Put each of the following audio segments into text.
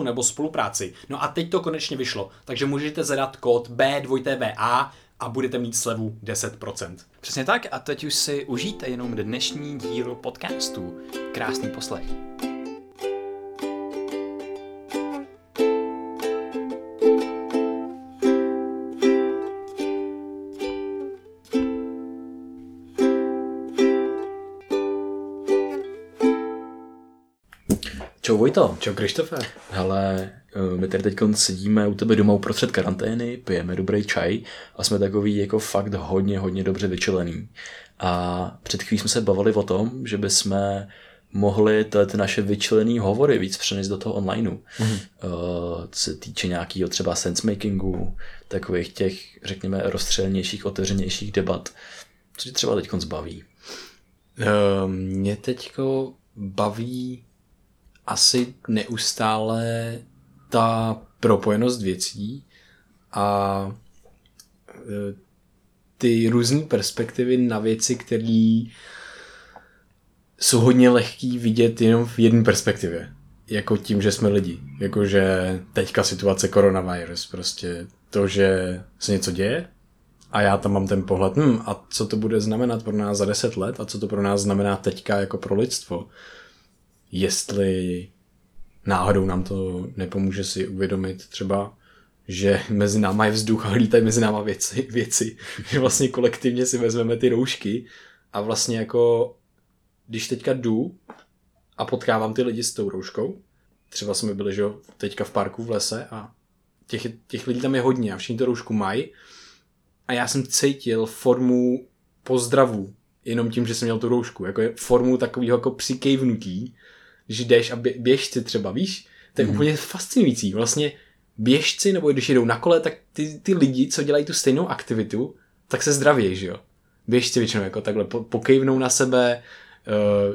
nebo spolupráci. No a teď to konečně vyšlo, takže můžete zadat kód B2TVA a budete mít slevu 10%. Přesně tak a teď už si užijte jenom dnešní díl podcastu. Krásný poslech. Čau Vojto. Čau Krištofe. Hele, eh, my tady teď sedíme u tebe doma uprostřed karantény, pijeme dobrý čaj a jsme takový jako fakt hodně, hodně dobře vyčilený. A před chvílí jsme se bavili o tom, že bychom mohli ty naše vyčilený hovory víc přenést do toho onlineu. Mm-hmm. Uh, co se týče nějakého třeba sensemakingu, takových těch, řekněme, rozstřelnějších, otevřenějších debat. Co tě třeba teď zbaví? Uh, mě teďko baví asi neustále ta propojenost věcí a e, ty různé perspektivy na věci, které jsou hodně lehký vidět jenom v jedné perspektivě. Jako tím, že jsme lidi. Jakože teďka situace koronavirus. Prostě to, že se něco děje a já tam mám ten pohled, hm, a co to bude znamenat pro nás za deset let a co to pro nás znamená teďka jako pro lidstvo jestli náhodou nám to nepomůže si uvědomit třeba, že mezi náma je vzduch a lítají mezi náma věci, věci. Že vlastně kolektivně si vezmeme ty roušky a vlastně jako když teďka jdu a potkávám ty lidi s tou rouškou, třeba jsme byli, že teďka v parku v lese a těch, těch lidí tam je hodně a všichni tu roušku mají a já jsem cítil formu pozdravu jenom tím, že jsem měl tu roušku, jako je formu takového jako přikejvnutí, když jdeš a běžci třeba, víš? To je mm. úplně fascinující. Vlastně běžci, nebo když jedou na kole, tak ty, ty lidi, co dělají tu stejnou aktivitu, tak se zdraví, že jo? Běžci většinou jako takhle pokejvnou na sebe, eh,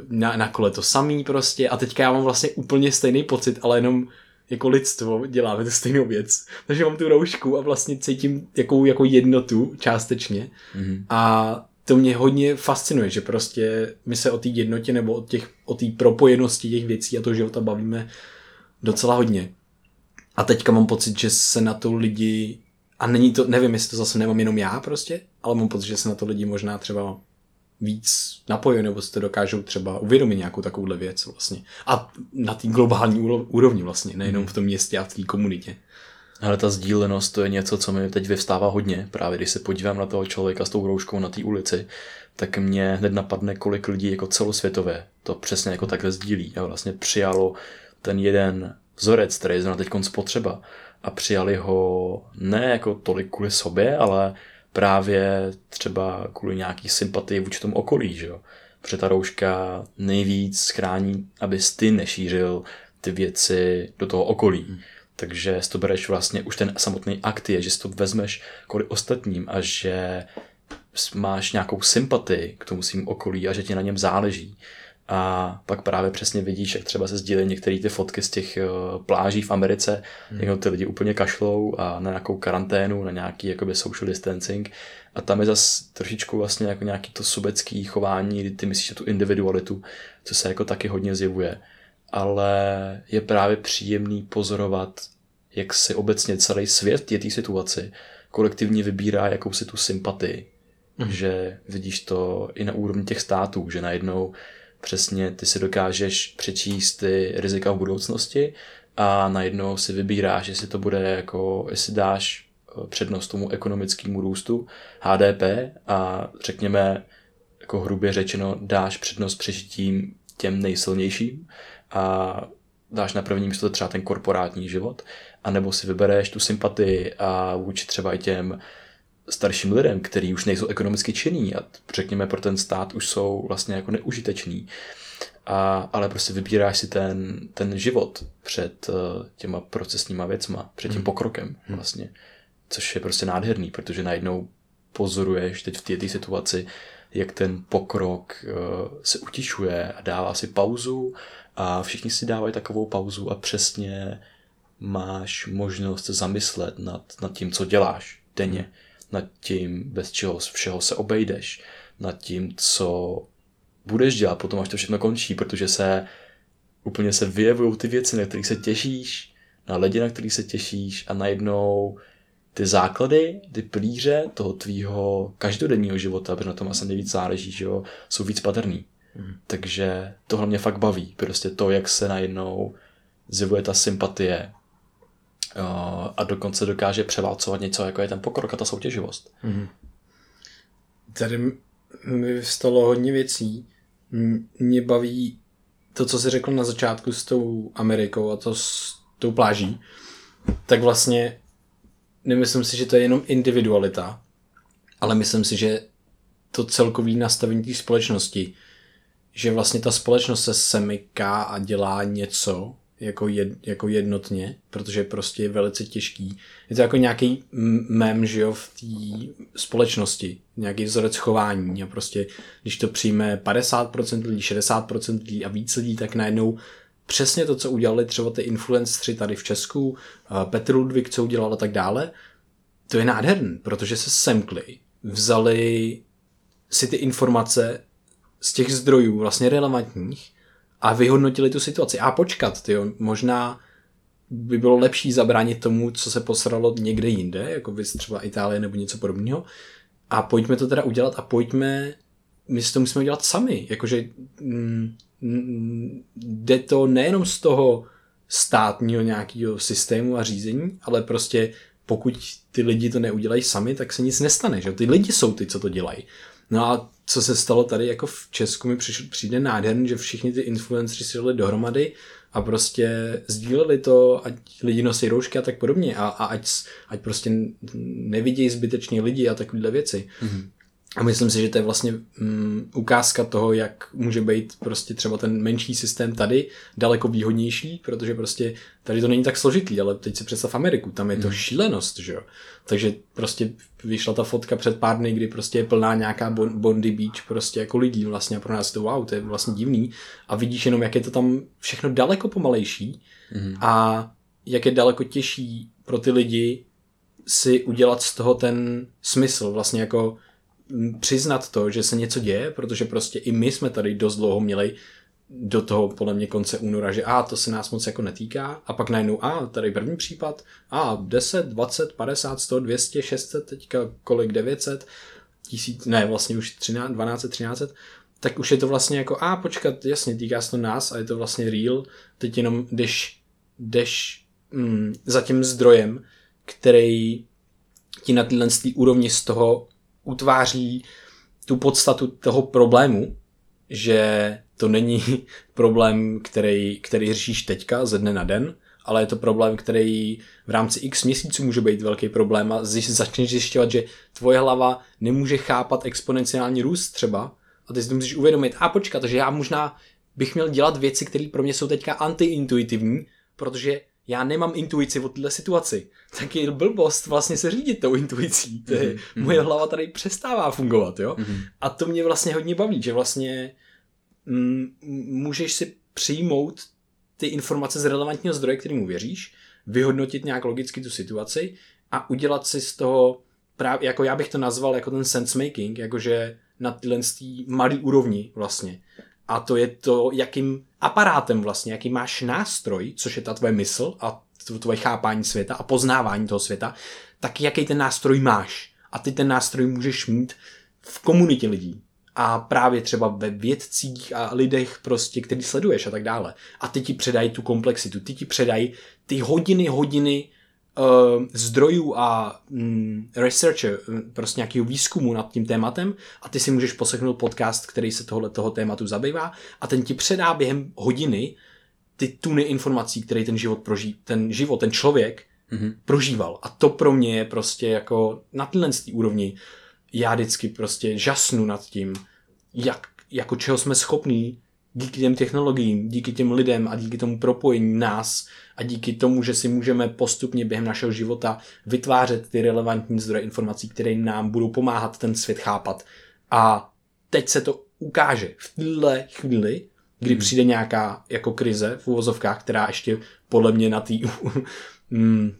na, na kole to samý prostě a teďka já mám vlastně úplně stejný pocit, ale jenom jako lidstvo děláme tu stejnou věc. Takže mám tu roušku a vlastně cítím jakou jako jednotu částečně. Mm. A to mě hodně fascinuje, že prostě my se o té jednotě nebo o těch o té propojenosti těch věcí a toho života bavíme docela hodně. A teďka mám pocit, že se na to lidi, a není to, nevím, jestli to zase nemám jenom já prostě, ale mám pocit, že se na to lidi možná třeba víc napojí, nebo si to dokážou třeba uvědomit nějakou takovouhle věc vlastně. A na té globální úrovni vlastně, nejenom v tom městě a v té komunitě. Ale ta sdílenost to je něco, co mi teď vyvstává hodně. Právě když se podívám na toho člověka s tou rouškou na té ulici, tak mě hned napadne, kolik lidí jako celosvětové to přesně jako takhle sdílí a vlastně přijalo ten jeden vzorec, který je zrovna teď spotřeba a přijali ho ne jako tolik kvůli sobě, ale právě třeba kvůli nějaký sympatii vůči tomu okolí, že jo. Protože ta rouška nejvíc chrání, abys ty nešířil ty věci do toho okolí. Takže si to bereš vlastně, už ten samotný akt je, že si to vezmeš kvůli ostatním a že máš nějakou sympatii k tomu svým okolí a že ti na něm záleží. A pak právě přesně vidíš, jak třeba se sdílejí některé ty fotky z těch uh, pláží v Americe, hmm. jak ty lidi úplně kašlou a na nějakou karanténu, na nějaký jakoby social distancing. A tam je zase trošičku vlastně jako nějaký to subecký chování, kdy ty myslíš tu individualitu, co se jako taky hodně zjevuje ale je právě příjemný pozorovat, jak si obecně celý svět je té situaci kolektivně vybírá jakousi tu sympatii. Mm. Že vidíš to i na úrovni těch států, že najednou přesně ty si dokážeš přečíst ty rizika v budoucnosti a najednou si vybíráš, jestli to bude jako, jestli dáš eh, přednost tomu ekonomickému růstu HDP a řekněme, jako hrubě řečeno, dáš přednost přežitím těm nejsilnějším, a dáš na první místo třeba ten korporátní život, anebo si vybereš tu sympatii a vůči třeba i těm starším lidem, kteří už nejsou ekonomicky činní a řekněme pro ten stát už jsou vlastně jako neužiteční. A, ale prostě vybíráš si ten, ten život před uh, těma procesníma věcma, před tím hmm. pokrokem hmm. vlastně, což je prostě nádherný, protože najednou pozoruješ teď v této situaci, jak ten pokrok uh, se utišuje a dává si pauzu a všichni si dávají takovou pauzu a přesně máš možnost se zamyslet nad, nad tím, co děláš denně, hmm. nad tím, bez čeho všeho se obejdeš, nad tím, co budeš dělat potom, až to všechno končí, protože se úplně se vyjevují ty věci, na kterých se těšíš, na lidi, na kterých se těšíš a najednou ty základy, ty plíře toho tvýho každodenního života, protože na tom asi nejvíc záleží, že jo, jsou víc patrný. Hmm. Takže tohle mě fakt baví. Prostě to, jak se najednou zjevuje ta sympatie uh, a dokonce dokáže převálcovat něco, jako je ten pokrok a ta soutěživost. Hmm. Tady mi vstalo hodně věcí. Mě baví to, co jsi řekl na začátku s tou Amerikou a to s tou pláží. Tak vlastně nemyslím si, že to je jenom individualita, ale myslím si, že to celkový nastavení té společnosti, že vlastně ta společnost se semyká a dělá něco jako, jed, jako jednotně, protože prostě je velice těžký. Je to jako nějaký mem, že jo, v té společnosti, nějaký vzorec chování a prostě, když to přijme 50% lidí, 60% lidí a víc lidí, tak najednou přesně to, co udělali třeba ty influenceri tady v Česku, Petr Ludvík, co udělal a tak dále, to je nádherný, protože se semkli, vzali si ty informace z těch zdrojů vlastně relevantních a vyhodnotili tu situaci. A počkat, tyjo, možná by bylo lepší zabránit tomu, co se posralo někde jinde, jako by třeba Itálie nebo něco podobného. A pojďme to teda udělat a pojďme, my si to musíme udělat sami. Jakože mm, mm, jde to nejenom z toho státního nějakého systému a řízení, ale prostě pokud ty lidi to neudělají sami, tak se nic nestane. Že? Ty lidi jsou ty, co to dělají. No a co se stalo tady jako v Česku mi přišlo, přijde nádherný, že všichni ty influenceri si dali dohromady a prostě sdíleli to, ať lidi nosí roušky a tak podobně a, a ať, ať prostě nevidějí zbytečně lidi a takovéhle věci. Mm-hmm. A myslím si, že to je vlastně um, ukázka toho, jak může být prostě třeba ten menší systém tady daleko výhodnější, protože prostě tady to není tak složitý, ale teď si představ Ameriku, tam je to hmm. šílenost, že jo. Takže prostě vyšla ta fotka před pár dny, kdy prostě je plná nějaká Bondi Beach prostě jako lidí vlastně a pro nás to wow, to je vlastně divný a vidíš jenom, jak je to tam všechno daleko pomalejší hmm. a jak je daleko těžší pro ty lidi si udělat z toho ten smysl, vlastně jako přiznat to, že se něco děje, protože prostě i my jsme tady dost dlouho měli do toho podle mě konce února, že a to se nás moc jako netýká a pak najednou a tady první případ a 10, 20, 50, 100, 200, 600, teďka kolik 900, tisíc, ne vlastně už 13, 12, 13, tak už je to vlastně jako a počkat, jasně, týká se to nás a je to vlastně real, teď jenom jdeš, jdeš mm, za tím zdrojem, který ti na téhle úrovni z toho utváří tu podstatu toho problému, že to není problém, který, který řešíš teďka ze dne na den, ale je to problém, který v rámci x měsíců může být velký problém a začneš zjišťovat, že tvoje hlava nemůže chápat exponenciální růst třeba a ty si to musíš uvědomit, a počkat, že já možná bych měl dělat věci, které pro mě jsou teďka antiintuitivní, protože já nemám intuici o této situaci, tak je blbost vlastně se řídit tou intuicí. To je, mm-hmm. Moje hlava tady přestává fungovat, jo. Mm-hmm. A to mě vlastně hodně baví, že vlastně m- můžeš si přijmout ty informace z relevantního zdroje, kterým věříš, vyhodnotit nějak logicky tu situaci a udělat si z toho právě, jako já bych to nazval jako ten sense making, jakože na tyhle malý úrovni vlastně. A to je to, jakým aparátem vlastně, jaký máš nástroj, což je ta tvoje mysl a tvoje chápání světa a poznávání toho světa, tak jaký ten nástroj máš. A ty ten nástroj můžeš mít v komunitě lidí. A právě třeba ve vědcích a lidech prostě, který sleduješ a tak dále. A ty ti předají tu komplexitu, ty ti předají ty hodiny, hodiny uh, zdrojů a um, researcher, eh, prostě nějakého výzkumu nad tím tématem a ty si můžeš poslechnout podcast, který se tohle toho tématu zabývá a ten ti předá během hodiny ty tuny informací, které ten život proží, ten život, ten člověk mm-hmm. prožíval. A to pro mě je prostě jako na téhle úrovni já vždycky prostě žasnu nad tím, jak, jako čeho jsme schopní díky těm technologiím, díky těm lidem a díky tomu propojení nás a díky tomu, že si můžeme postupně během našeho života vytvářet ty relevantní zdroje informací, které nám budou pomáhat ten svět chápat. A teď se to ukáže v téhle chvíli, kdy hmm. přijde nějaká jako krize v uvozovkách, která ještě podle mě na té mm,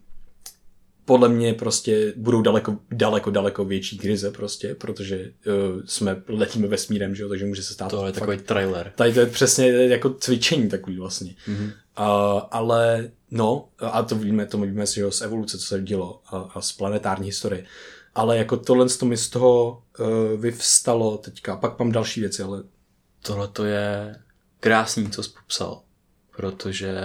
podle mě prostě budou daleko, daleko, daleko větší krize prostě, protože uh, jsme letíme vesmírem, že jo, takže může se stát. To je fakt, takový trailer. Tady to je přesně jako cvičení takový vlastně. Mm-hmm. Uh, ale no, a to víme, to víme si jo, z evoluce, co se dělo a, a z planetární historie. Ale jako tohle to mi z toho uh, vyvstalo teďka. Pak mám další věci, ale... Tohle to je krásný, co jsi popsal, protože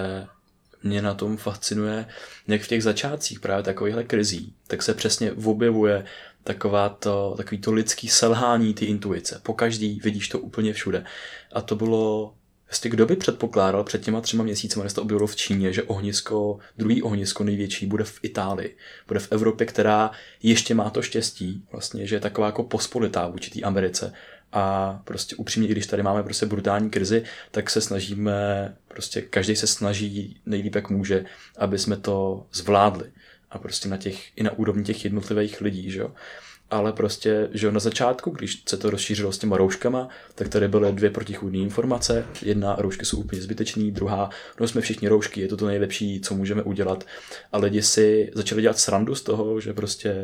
mě na tom fascinuje, jak v těch začátcích právě takovýchhle krizí, tak se přesně objevuje taková to, takový to lidský selhání ty intuice. Po každý vidíš to úplně všude. A to bylo Jestli kdo by předpokládal před těma třema měsíci, když to objevilo v Číně, že ohnisko, druhý ohnisko největší bude v Itálii, bude v Evropě, která ještě má to štěstí, vlastně, že je taková jako pospolitá v určitý Americe a prostě upřímně, když tady máme prostě brutální krizi, tak se snažíme, prostě každý se snaží nejlíp, jak může, aby jsme to zvládli. A prostě na těch, i na úrovni těch jednotlivých lidí, že jo. Ale prostě, že na začátku, když se to rozšířilo s těma rouškama, tak tady byly dvě protichůdné informace. Jedna, roušky jsou úplně zbytečný, druhá, no jsme všichni roušky, je to to nejlepší, co můžeme udělat. A lidi si začali dělat srandu z toho, že prostě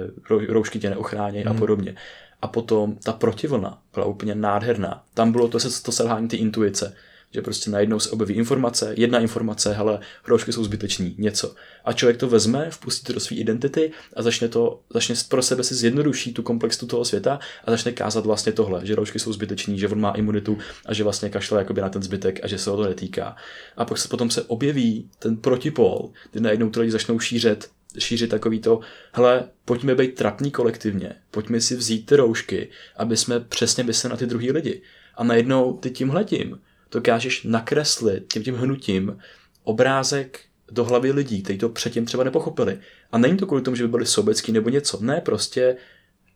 roušky tě neochrání hmm. a podobně. A potom ta protivlna byla úplně nádherná. Tam bylo to, to selhání ty intuice, že prostě najednou se objeví informace, jedna informace, hele, hroušky jsou zbyteční, něco. A člověk to vezme, vpustí to do své identity a začne to, začne pro sebe si zjednoduší tu komplexitu toho světa a začne kázat vlastně tohle, že hroušky jsou zbyteční, že on má imunitu a že vlastně kašle jakoby na ten zbytek a že se o to netýká. A pak se potom se objeví ten protipol, kdy najednou ty lidi začnou šířit šířit takový to, hele, pojďme být trapní kolektivně, pojďme si vzít ty roušky, aby jsme přesně mysleli na ty druhý lidi. A najednou ty tímhletím dokážeš nakreslit tím tím hnutím obrázek do hlavy lidí, kteří to předtím třeba nepochopili. A není to kvůli tomu, že by byli sobecký nebo něco. Ne, prostě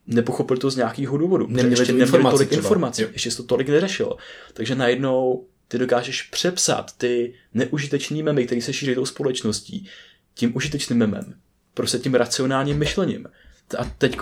nepochopili to z nějakého důvodu. Neměli ještě neměli tolik třeba. informací, jo. ještě to tolik neřešilo. Takže najednou ty dokážeš přepsat ty neužitečný memy, které se šíří tou společností, tím užitečným memem, prostě tím racionálním myšlením. A teď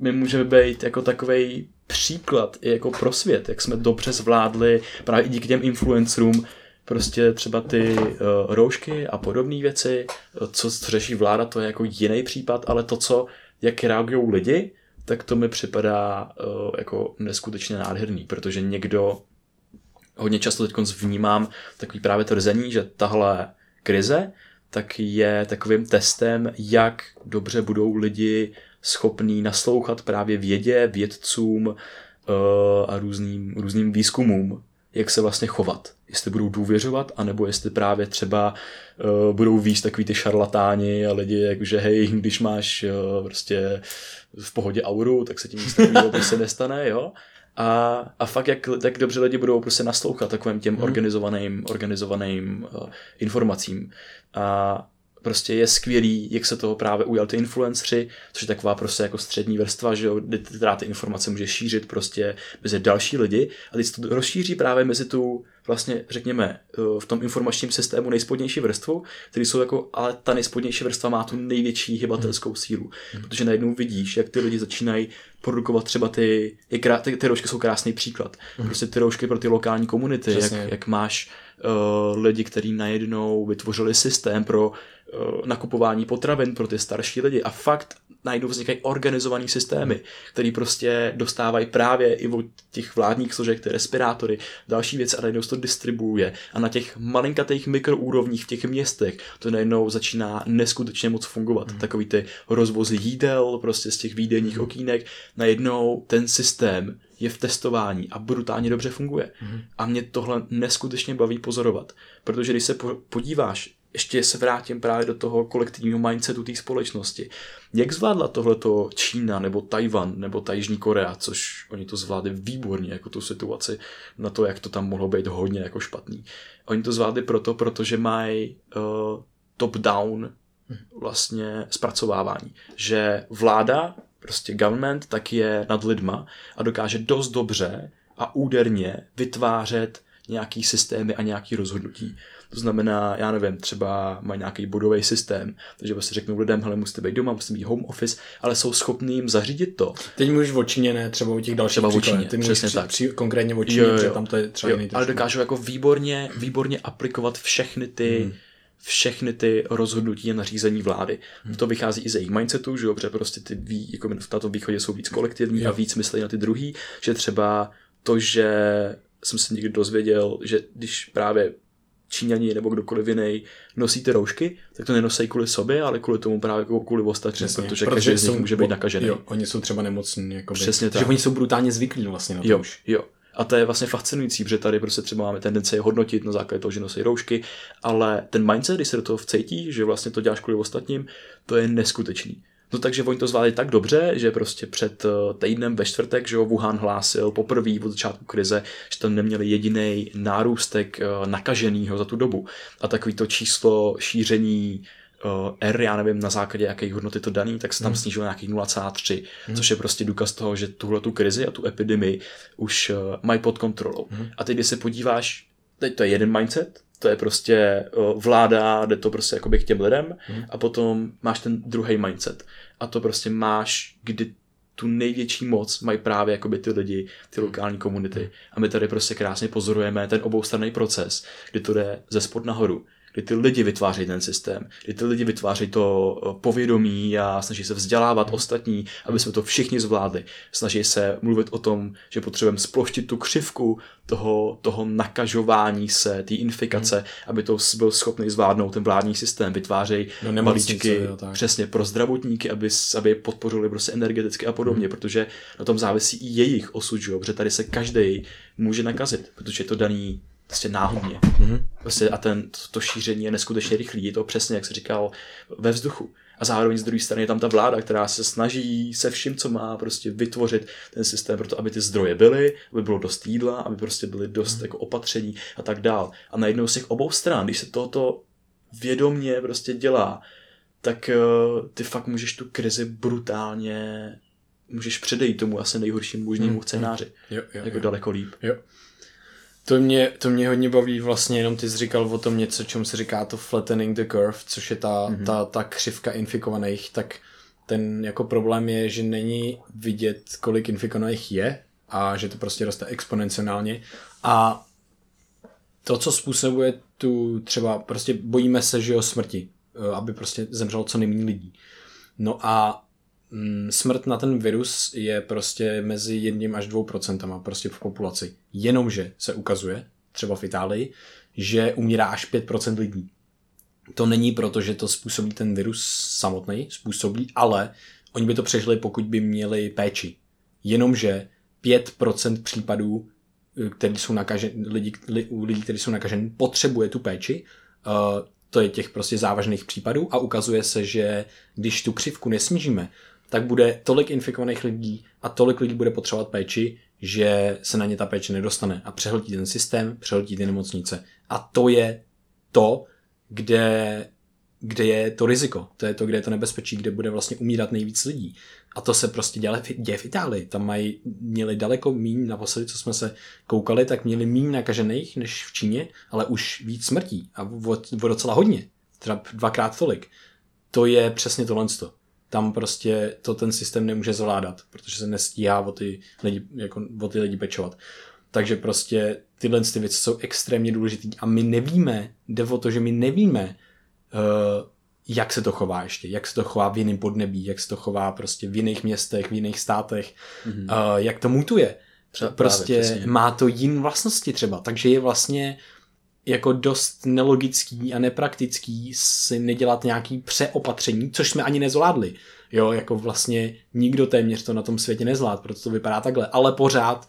my můžeme být jako takový příklad i jako pro svět, jak jsme dobře zvládli právě i díky těm influencerům prostě třeba ty uh, roušky a podobné věci, co, co řeší vláda, to je jako jiný případ, ale to, co, jak reagují lidi, tak to mi připadá uh, jako neskutečně nádherný, protože někdo, hodně často teď vnímám takový právě tvrzení, že tahle krize tak je takovým testem, jak dobře budou lidi schopní naslouchat právě vědě, vědcům uh, a různým, různým výzkumům, jak se vlastně chovat. Jestli budou důvěřovat, anebo jestli právě třeba uh, budou víc takový ty šarlatáni a lidi, jakože hej, když máš uh, prostě v pohodě auru, tak se tím nic takového se nestane, jo. A, a fakt, jak, jak dobře lidi budou prostě naslouchat takovým těm hmm. organizovaným, organizovaným uh, informacím. A prostě je skvělý, jak se toho právě ujal ty influenceri, což je taková prostě jako střední vrstva, že jo, teda ty informace může šířit prostě mezi další lidi a teď se to rozšíří právě mezi tu vlastně, řekněme, eh, v tom informačním systému nejspodnější vrstvu, který jsou jako, ale ta nejspodnější vrstva má tu největší hybatelskou sílu, hmm. protože najednou vidíš, jak ty lidi začínají produkovat třeba ty, ty, ty roušky jsou krásný příklad, hmm. prostě ty roušky pro ty lokální komunity, jak, jak máš uh, lidi, kteří najednou vytvořili systém pro Eh, nakupování potravin pro ty starší lidi. A fakt najednou vznikají organizované systémy, které prostě dostávají právě i od těch vládních složek, ty respirátory, další věci a najednou se to distribuuje a na těch malinkatých mikroúrovních v těch městech to najednou začíná neskutečně moc fungovat. Mm. Takový ty rozvozy jídel prostě z těch výdejních mm. okýnek, najednou ten systém je v testování a brutálně dobře funguje. Mm. A mě tohle neskutečně baví pozorovat, protože když se podíváš ještě se vrátím právě do toho kolektivního mindsetu té společnosti. Jak zvládla tohleto Čína, nebo Tajvan, nebo ta Jižní Korea, což oni to zvládli výborně, jako tu situaci, na to, jak to tam mohlo být hodně jako špatný. Oni to zvládli proto, protože mají uh, top-down vlastně zpracovávání. Že vláda, prostě government, tak je nad lidma a dokáže dost dobře a úderně vytvářet nějaký systémy a nějaký rozhodnutí. To znamená, já nevím, třeba mají nějaký bodový systém, takže vlastně řeknou lidem, hele, musíte být doma, musíte být home office, ale jsou schopní jim zařídit to. Teď můžeš o Číně, ne třeba o těch dalších Třeba o příkladech. Číně, Ty přesně při, tak. Při, konkrétně o Číně, Jo, jo, jo. tam to je třeba Jo, jiný ale dokážou jako výborně, výborně aplikovat všechny ty, hmm. všechny ty rozhodnutí a nařízení vlády. Hmm. To vychází i ze jejich mindsetu, že jo, protože prostě ty ví, jako v tato východě jsou víc kolektivní Jo. a víc myslí na ty druhý, že třeba to, že jsem se někdy dozvěděl, že když právě Číňani nebo kdokoliv jiný nosí ty roušky, tak to nenosí kvůli sobě, ale kvůli tomu právě jako kvůli ostatním, Přesně, protože, protože každý z nich může být nakažený. Jo, oni jsou třeba nemocní. Jakoby, Přesně tak. oni jsou brutálně zvyklí vlastně na to Jo, už. jo. A to je vlastně fascinující, protože tady prostě třeba máme tendenci je hodnotit na základě toho, že nosí roušky, ale ten mindset, když se do toho vcejtí, že vlastně to děláš kvůli ostatním, to je neskutečný. No takže oni to zvládli tak dobře, že prostě před eh, týdnem ve čtvrtek, že jo, Wuhan hlásil poprvé od začátku krize, že tam neměli jediný nárůstek eh, nakaženého za tu dobu. A takový to číslo šíření uh, R, já nevím na základě jaké hodnoty to daný, tak se tam snížilo nějakých 0,3, což je prostě důkaz toho, že tuhle tu krizi a tu epidemii už mají pod kontrolou. A teď, když se podíváš, teď to je jeden mindset, to je prostě vláda, jde to prostě jakoby k těm lidem a potom máš ten druhý mindset a to prostě máš, kdy tu největší moc mají právě jakoby ty lidi, ty lokální komunity. A my tady prostě krásně pozorujeme ten oboustranný proces, kdy to jde ze spod nahoru kdy ty lidi vytvářejí ten systém, kdy ty lidi vytvářejí to eh, povědomí a snaží se vzdělávat ostatní, aby jsme to všichni zvládli. Snaží se mluvit o tom, že potřebujeme sploštit tu křivku toho, toho nakažování se, té infikace, aby to byl schopný zvládnout ten vládní systém. Vytvářejí No, tak. přesně pro zdravotníky, aby, aby je podpořili prostě energeticky a podobně, protože na tom závisí i jejich osud, že protože tady se každý může nakazit, protože je to daný prostě náhodně. Mm-hmm. Prostě a ten, to, to, šíření je neskutečně rychlý, je to přesně, jak se říkal, ve vzduchu. A zároveň z druhé strany je tam ta vláda, která se snaží se vším, co má, prostě vytvořit ten systém pro to, aby ty zdroje byly, aby bylo dost jídla, aby prostě byly dost jako opatření a tak dál. A najednou z těch obou stran, když se tohoto vědomně prostě dělá, tak uh, ty fakt můžeš tu krizi brutálně můžeš předejít tomu asi nejhoršímu možnému scénáři. Jo, jo, Jako jo. daleko líp. Jo. To mě, to mě hodně baví vlastně, jenom ty jsi říkal o tom něco, čemu se říká to flattening the curve, což je ta, mm-hmm. ta, ta křivka infikovaných, tak ten jako problém je, že není vidět, kolik infikovaných je a že to prostě roste exponenciálně a to, co způsobuje tu třeba, prostě bojíme se, že jo, smrti, eh, aby prostě zemřelo co nejméně lidí. No a smrt na ten virus je prostě mezi jedním až dvou procentama prostě v populaci. Jenomže se ukazuje, třeba v Itálii, že umírá až 5% lidí. To není proto, že to způsobí ten virus samotný, způsobí, ale oni by to přežili, pokud by měli péči. Jenomže 5% případů, eh, který jsou nakaženi, lidi, li, u lidí, kteří jsou nakaženi, potřebuje tu péči. Uh, to je těch prostě závažných případů a ukazuje se, že když tu křivku nesnížíme, tak bude tolik infikovaných lidí a tolik lidí bude potřebovat péči, že se na ně ta péče nedostane a přehltí ten systém, přehltí ty nemocnice. A to je to, kde, kde je to riziko. To je to, kde je to nebezpečí, kde bude vlastně umírat nejvíc lidí. A to se prostě děje, děje v Itálii. Tam mají, měli daleko míň, naposledy, co jsme se koukali, tak měli míň nakažených než v Číně, ale už víc smrtí. A o, o docela hodně. Třeba dvakrát tolik. To je přesně tohle. Tam prostě to ten systém nemůže zvládat, protože se nestíhá o ty lidi, jako, o ty lidi pečovat. Takže prostě tyhle ty věci jsou extrémně důležité a my nevíme, jde o to, že my nevíme, uh, jak se to chová ještě, jak se to chová v jiném podnebí, jak se to chová prostě v jiných městech, v jiných státech, mm-hmm. uh, jak to mutuje. Prostě právě, přesně. má to jiné vlastnosti třeba, takže je vlastně jako dost nelogický a nepraktický si nedělat nějaký přeopatření, což jsme ani nezvládli. Jo, jako vlastně nikdo téměř to na tom světě nezvlád, proto to vypadá takhle, ale pořád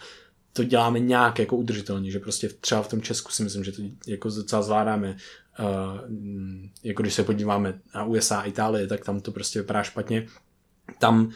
to děláme nějak jako udržitelně, že prostě třeba v tom Česku si myslím, že to jako docela zvládáme. uh, jako když se podíváme na USA a Itálie, tak tam to prostě vypadá špatně. Tam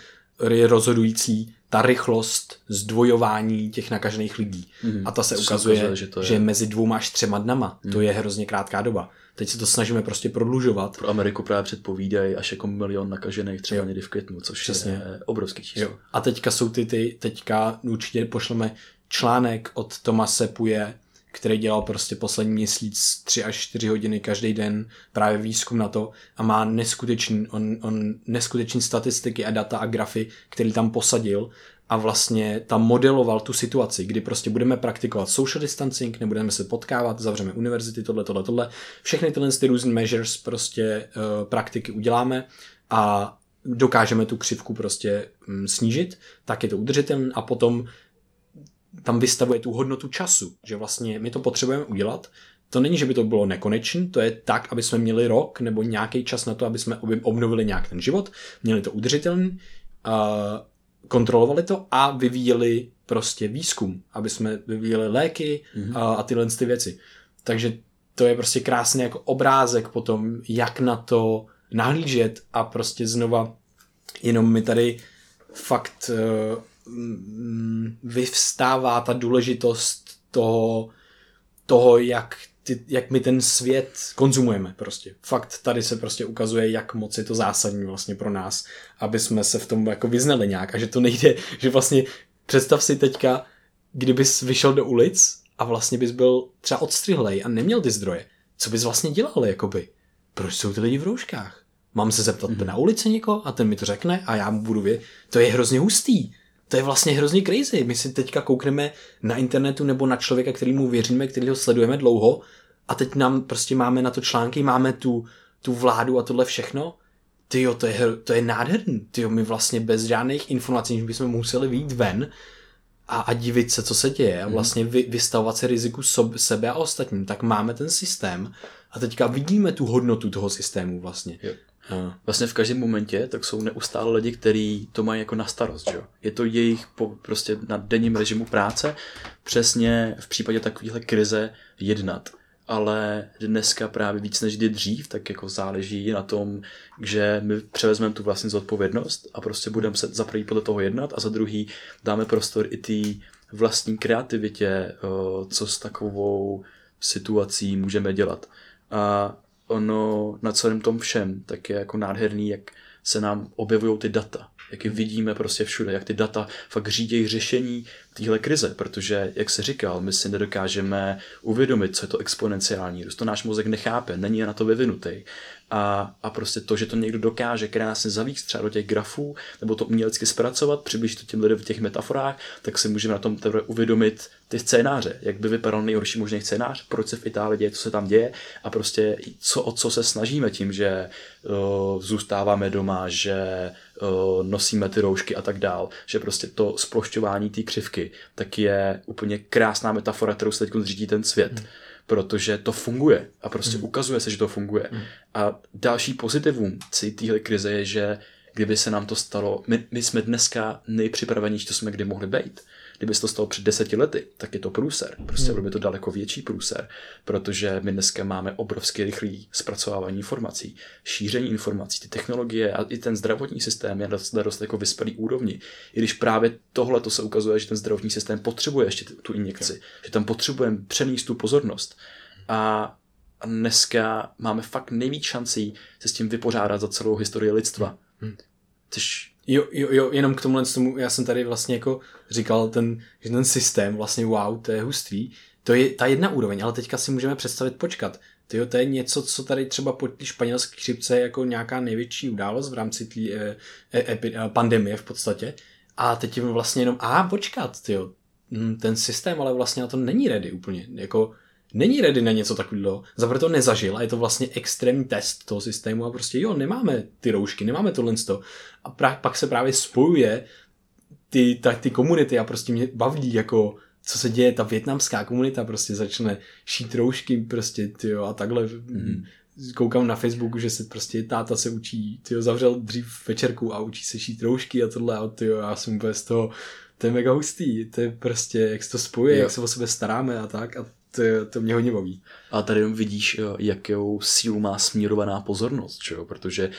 je rozhodující ta rychlost zdvojování těch nakažených lidí. Mm. A ta se To se ukazuje, ukazuje, že to je- že mezi dvěma až třema dnama. To je hrozně krátká doba. Teď se to snažíme prostě prodlužovat. Pro Ameriku právě předpovídají až jako milion nakažených třeba někdy v květnu, což Přesně. je obrovský číslo. Jo. A teďka jsou ty, ty, teďka určitě pošleme článek od Tomase Puje, který dělal prostě poslední měsíc 3 až 4 hodiny každý den právě výzkum na to a má neskutečný, on, on neskutečný statistiky a data a grafy, který tam posadil a vlastně tam modeloval tu situaci, kdy prostě budeme praktikovat social distancing, nebudeme se potkávat, zavřeme univerzity, tohle, tohle, tohle. Všechny tyhle ty různé measures prostě uh, praktiky uděláme a dokážeme tu křivku prostě mm, snížit, tak je to udržitelné a potom tam vystavuje tu hodnotu času, že vlastně my to potřebujeme udělat. To není, že by to bylo nekonečné, to je tak, aby jsme měli rok nebo nějaký čas na to, aby jsme ob- obnovili nějak ten život, měli to udržitelný, kontrolovali to a vyvíjeli prostě výzkum, aby jsme vyvíjeli léky a, a tyhle ty věci. Takže to je prostě krásný jako obrázek potom, jak na to nahlížet a prostě znova jenom mi tady fakt uh, vyvstává ta důležitost toho, toho jak, ty, jak my ten svět konzumujeme prostě. Fakt tady se prostě ukazuje, jak moc je to zásadní vlastně pro nás, aby jsme se v tom jako vyznali nějak a že to nejde, že vlastně představ si teďka, kdybys vyšel do ulic a vlastně bys byl třeba odstřihlej a neměl ty zdroje, co bys vlastně dělal, jakoby? Proč jsou ty lidi v rouškách? Mám se zeptat mm-hmm. na ulici někoho a ten mi to řekne a já mu budu vědět. To je hrozně hustý. To je vlastně hrozně crazy. My si teďka koukneme na internetu nebo na člověka, kterýmu věříme, který ho sledujeme dlouho a teď nám prostě máme na to články, máme tu, tu vládu a tohle všechno. Ty jo, to je, to je nádherný. Ty jo, my vlastně bez žádných informací, že bychom museli vyjít ven a, a divit se, co se děje a vlastně vy, vystavovat se riziku sob, sebe a ostatním, tak máme ten systém a teďka vidíme tu hodnotu toho systému vlastně. Jo. Vlastně v každém momentě tak jsou neustále lidi, kteří to mají jako na starost. Že? Je to jejich po, prostě na denním režimu práce přesně v případě takovéhle krize jednat. Ale dneska právě víc než kdy dřív, tak jako záleží na tom, že my převezmeme tu vlastní zodpovědnost a prostě budeme se za prvý podle toho jednat a za druhý dáme prostor i té vlastní kreativitě, co s takovou situací můžeme dělat. A ono na celém tom všem tak je jako nádherný, jak se nám objevují ty data, jak je vidíme prostě všude, jak ty data fakt řídí řešení téhle krize, protože, jak se říkal, my si nedokážeme uvědomit, co je to exponenciální růst. To náš mozek nechápe, není na to vyvinutý. A, a prostě to, že to někdo dokáže krásně zavíct třeba do těch grafů, nebo to umělecky zpracovat, přiblížit to těm lidem v těch metaforách, tak si můžeme na tom teprve uvědomit ty scénáře, jak by vypadal nejhorší možný scénář, proč se v Itálii děje, co se tam děje a prostě co, o co se snažíme tím, že uh, zůstáváme doma, že uh, nosíme ty roušky a tak dál, že prostě to splošťování té křivky, tak je úplně krásná metafora, kterou se teď zřídí ten svět. Hmm protože to funguje a prostě mm. ukazuje se, že to funguje. Mm. A další pozitivum téhle krize je, že kdyby se nám to stalo, my, my jsme dneska nejpřipravenější, co jsme kdy mohli být. Kdyby se to stalo před deseti lety, tak je to průser. Prostě mm. by to daleko větší průser, protože my dneska máme obrovské rychlé zpracovávání informací, šíření informací, ty technologie a i ten zdravotní systém je na dost jako vyspělý úrovni. I když právě tohle to se ukazuje, že ten zdravotní systém potřebuje ještě tu injekci, že tam potřebujeme přenést tu pozornost. A a dneska máme fakt nejvíc šancí se s tím vypořádat za celou historii lidstva. Hmm. Což Jo, jo, jo, jenom k tomuhle tomu, já jsem tady vlastně jako říkal, ten, že ten systém, vlastně wow, to je hustý, to je ta jedna úroveň, ale teďka si můžeme představit počkat. Tyjo, to je něco, co tady třeba po té španělské chřipce je jako nějaká největší událost v rámci té e, e, pandemie v podstatě. A teď je vlastně jenom, a počkat, tyjo, ten systém ale vlastně na to není ready úplně. Jako, není ready na něco takového, zaprvé to nezažil a je to vlastně extrémní test toho systému a prostě jo, nemáme ty roušky, nemáme tohle a pra, pak se právě spojuje ty, ta, ty komunity a prostě mě baví jako co se děje, ta větnamská komunita prostě začne šít roušky prostě, tyjo, a takhle mm. koukám na Facebooku, že se prostě táta se učí, tyjo, zavřel dřív večerku a učí se šít roušky a tohle a tyjo, já jsem úplně z toho, to je mega hustý, to je prostě, jak se to spojuje, jo. jak se o sebe staráme a tak a to, to mě hodně baví. A tady vidíš, jakou sílu má smírovaná pozornost, jo? protože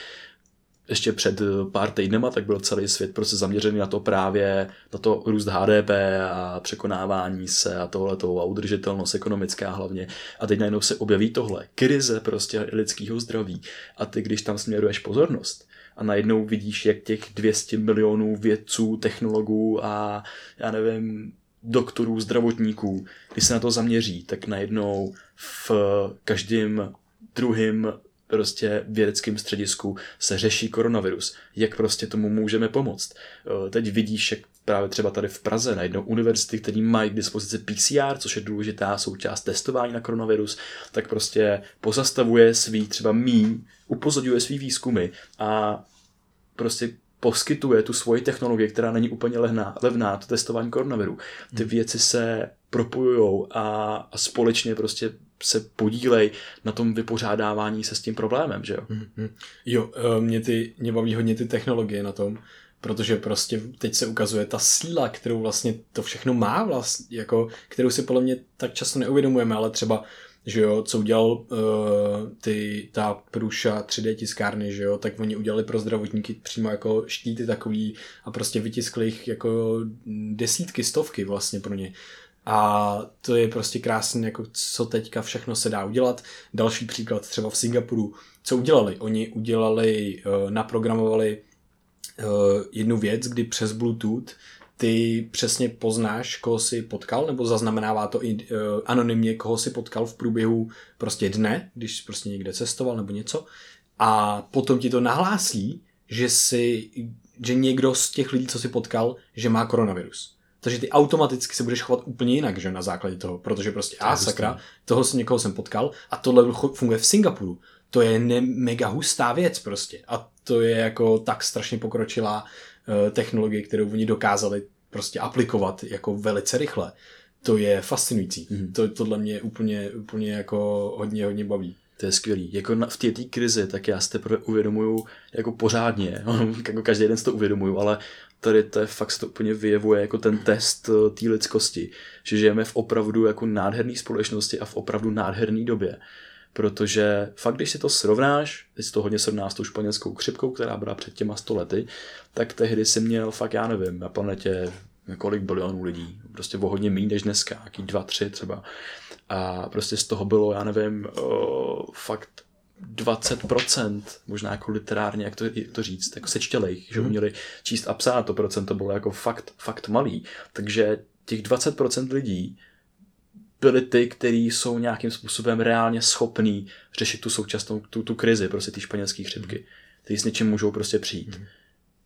ještě před pár týdnema, tak byl celý svět prostě zaměřený na to právě, na to růst HDP a překonávání se a tohleto a udržitelnost ekonomická hlavně. A teď najednou se objeví tohle, krize prostě lidského zdraví. A ty, když tam směruješ pozornost, a najednou vidíš, jak těch 200 milionů vědců, technologů a já nevím, doktorů, zdravotníků, když se na to zaměří, tak najednou v každém druhém prostě vědeckém středisku se řeší koronavirus. Jak prostě tomu můžeme pomoct. Eh, teď vidíš, jak právě třeba tady v Praze najednou univerzity, které mají k dispozici PCR, což je důležitá součást testování na koronavirus, tak prostě pozastavuje svý třeba míň, upozorňuje svý výzkumy a prostě poskytuje tu svoji technologii, která není úplně levná, levná to testování koronaviru. Ty hmm. věci se propojují a, a společně prostě se podílej na tom vypořádávání se s tím problémem, že jo? Mm-hmm. Jo, eh, mě, ty, mě baví hodně ty technologie na tom, protože prostě teď se ukazuje ta síla, kterou vlastně to všechno má vlastně, jako, kterou si podle mě tak často neuvědomujeme, ale třeba že jo, co udělal uh, ty, ta průša 3D tiskárny, že jo, tak oni udělali pro zdravotníky přímo jako štíty takový a prostě vytiskli jich jako desítky, stovky vlastně pro ně. A to je prostě krásné, jako co teďka všechno se dá udělat. Další příklad třeba v Singapuru. Co udělali? Oni udělali, uh, naprogramovali uh, jednu věc, kdy přes Bluetooth ty přesně poznáš, koho si potkal, nebo zaznamenává to i uh, anonymně, koho si potkal v průběhu prostě dne, když prostě někde cestoval nebo něco. A potom ti to nahlásí, že si, že někdo z těch lidí, co si potkal, že má koronavirus. Takže ty automaticky se budeš chovat úplně jinak, že na základě toho, protože prostě a sakra, toho jsem někoho jsem potkal a tohle funguje v Singapuru. To je ne, mega hustá věc prostě a to je jako tak strašně pokročilá uh, technologie, kterou oni dokázali prostě aplikovat jako velice rychle. To je fascinující. Mm. To, tohle mě úplně, úplně jako hodně, hodně baví. To je skvělý. Jako na, v té krizi, tak já si teprve uvědomuju jako pořádně, jako každý den si to uvědomuju, ale tady to je fakt se to úplně vyjevuje jako ten test eh, té lidskosti, že žijeme v opravdu jako nádherné společnosti a v opravdu nádherné době. Protože fakt, když si to srovnáš, když si to hodně srovnáš s tou španělskou křipkou, která byla před těma sto lety, tak tehdy si měl fakt, já nevím, na planetě kolik bilionů lidí. Prostě o hodně méně než dneska, jaký dva, tři třeba. A prostě z toho bylo, já nevím, uh, fakt 20%, možná jako literárně, jak to, jak to říct, jako sečtělejch, mm. že mhm. uměli číst a psát, to procento bylo jako fakt, fakt malý. Takže těch 20% lidí byli ty, kteří jsou nějakým způsobem reálně schopní řešit tu současnou tu, tu krizi, prostě ty španělské chřipky, mm. kteří s něčím můžou prostě přijít. Mm.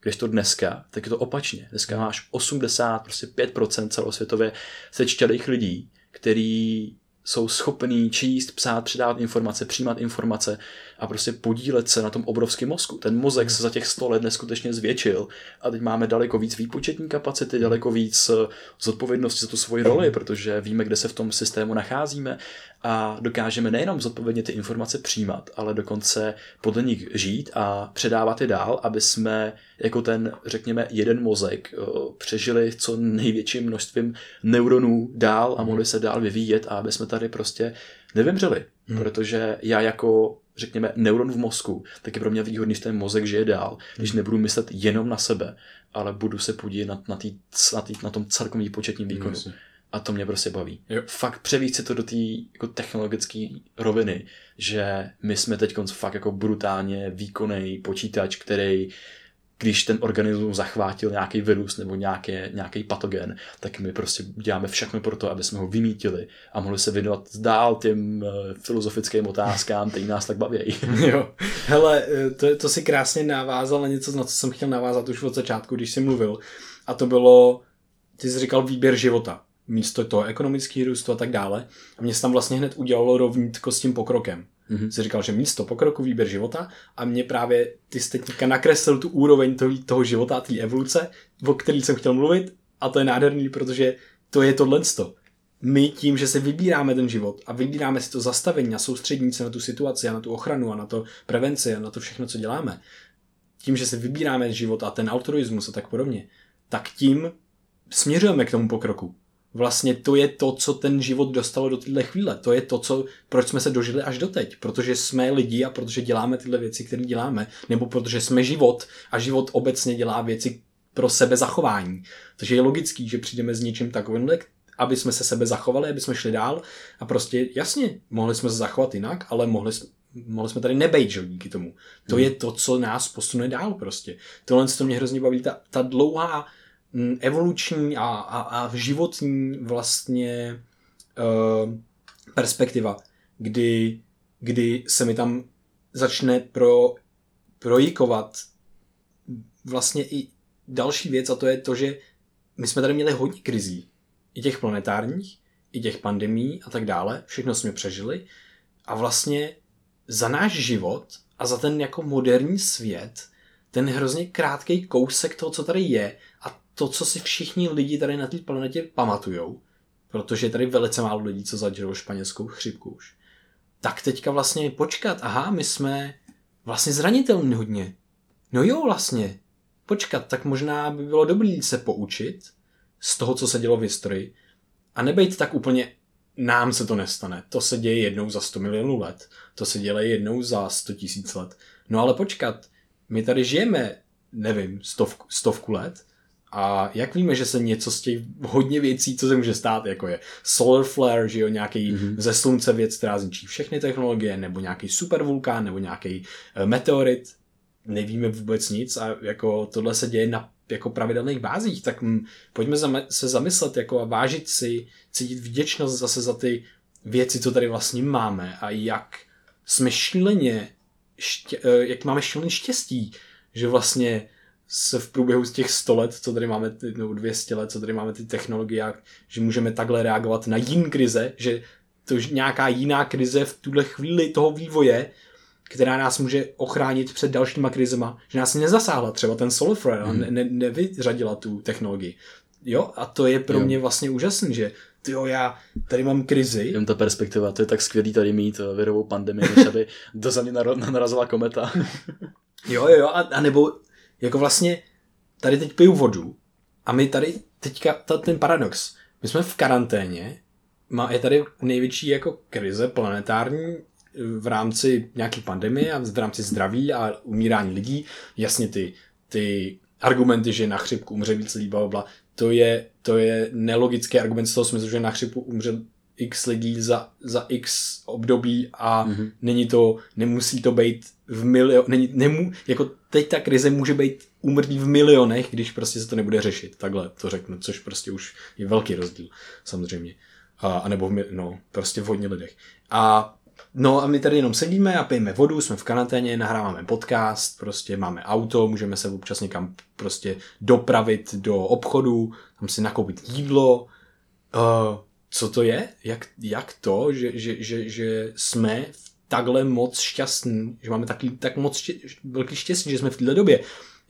Když to dneska, tak je to opačně. Dneska máš 80, prostě 5% celosvětově sečtělých lidí, který jsou schopní číst, psát, předávat informace, přijímat informace a prostě podílet se na tom obrovském mozku. Ten mozek se za těch 100 let neskutečně zvětšil a teď máme daleko víc výpočetní kapacity, daleko víc eh, zodpovědnosti za tu svoji roli, protože víme, kde se v tom systému nacházíme a dokážeme nejenom zodpovědně ty informace přijímat, ale dokonce podle nich žít a předávat je dál, aby jsme jako ten, řekněme, jeden mozek eh, přežili co největším množstvím neuronů dál a mohli se dál vyvíjet a aby jsme tady prostě nevymřeli. Hmm. Protože já jako řekněme, neuron v mozku, tak je pro mě výhodný, že ten mozek žije dál, když hmm. nebudu myslet jenom na sebe, ale budu se podílet na, na, tý, na, tý, na tom celkovém výpočetním výkonu. Hmm. A to mě prostě baví. Jo. Fakt převíc si to do té jako technologické roviny, že my jsme teď fakt jako brutálně výkonný počítač, který když ten organismus zachvátil nějaký virus nebo nějaký, nějaký patogen, tak my prostě děláme všechno pro to, aby jsme ho vymítili a mohli se věnovat dál těm eh, filozofickým otázkám, které nás tak baví. jo. Hele, eh, to, to si krásně navázal na něco, na co jsem chtěl navázat už od začátku, když jsi mluvil. A to bylo, ty jsi říkal výběr života místo toho ekonomického růstu a tak dále. A mě se tam vlastně hned udělalo rovnítko s tím pokrokem. Mm-hmm. Jsi říkal, že místo pokroku výběr života a mě právě ty jste teďka nakreslil tu úroveň toho, toho života, té evoluce, o který jsem chtěl mluvit a to je nádherný, protože to je tohle. My tím, že se vybíráme ten život a vybíráme si to zastavení a soustřední se na tu situaci a na tu ochranu a na to prevenci a na to všechno, co děláme, tím, že se vybíráme život a ten altruismus a tak podobně, tak tím směřujeme k tomu pokroku. Vlastně to je to, co ten život dostalo do téhle chvíle. To je to, co, proč jsme se dožili až doteď. Protože jsme lidi a protože děláme tyhle věci, které děláme. Nebo protože jsme život a život obecně dělá věci pro sebe zachování. Takže je logický, že přijdeme s něčím takovým, aby jsme se sebe zachovali, aby jsme šli dál a prostě jasně, mohli jsme se zachovat jinak, ale mohli, mohli jsme tady nebejt, že díky tomu. To hmm. je to, co nás posune dál prostě. Tohle to mě hrozně baví, ta, ta dlouhá evoluční a, a, a životní vlastně uh, perspektiva, kdy, kdy se mi tam začne pro, projikovat vlastně i další věc a to je to, že my jsme tady měli hodně krizí. I těch planetárních, i těch pandemí a tak dále, všechno jsme přežili. A vlastně za náš život a za ten jako moderní svět, ten hrozně krátký kousek toho, co tady je to, co si všichni lidi tady na té planetě pamatujou, protože je tady velice málo lidí, co zažilo španělskou chřipku už, tak teďka vlastně počkat, aha, my jsme vlastně zranitelní hodně. No jo, vlastně. Počkat, tak možná by bylo dobré se poučit z toho, co se dělo v historii a nebejt tak úplně nám se to nestane. To se děje jednou za 100 milionů let. To se děje jednou za 100 tisíc let. No ale počkat, my tady žijeme, nevím, stovku, stovku let a jak víme, že se něco z těch hodně věcí, co se může stát, jako je solar flare, že jo, nějaký mm-hmm. ze slunce věc, která zničí všechny technologie, nebo nějaký supervulkán, nebo nějaký uh, meteorit, nevíme vůbec nic a jako tohle se děje na jako pravidelných bázích, tak m, pojďme zame, se zamyslet jako a vážit si, cítit vděčnost zase za ty věci, co tady vlastně máme a jak jsme šíleně, ště, eh, jak máme šíleně štěstí, že vlastně se v průběhu z těch 100 let, co tady máme, nebo 200 let, co tady máme ty technologie, že můžeme takhle reagovat na jiné krize, že to nějaká jiná krize v tuhle chvíli toho vývoje která nás může ochránit před dalšíma krizema, že nás nezasáhla třeba ten Soliflare, hmm. ne, ne, nevyřadila tu technologii. Jo, a to je pro jo. mě vlastně úžasný, že jo, já tady mám krizi. Jen ta perspektiva, to je tak skvělý tady mít eh, virovou pandemii, než aby do země narazila kometa. jo, jo, a, a nebo jako vlastně tady teď piju vodu a my tady teďka, ta, ten paradox, my jsme v karanténě, má, je tady největší jako krize planetární v rámci nějaké pandemie a v rámci zdraví a umírání lidí, jasně ty, ty argumenty, že na chřipku umře víc lidí, to je, to je nelogický argument z toho smyslu, že na chřipku umře x lidí za, za x období a mm-hmm. není to, nemusí to být v milion, není, nemů, jako teď ta krize může být úmrtí v milionech, když prostě se to nebude řešit, takhle to řeknu, což prostě už je velký rozdíl, samozřejmě. A, a nebo v, no, prostě v hodně lidech. A No a my tady jenom sedíme a pijeme vodu, jsme v karanténě, nahráváme podcast, prostě máme auto, můžeme se občas někam prostě dopravit do obchodu, tam si nakoupit jídlo. Uh, co to je? Jak, jak to, že, že, že, že jsme takhle moc šťastní, že máme taky, tak moc ště, velký štěstí, že jsme v této době.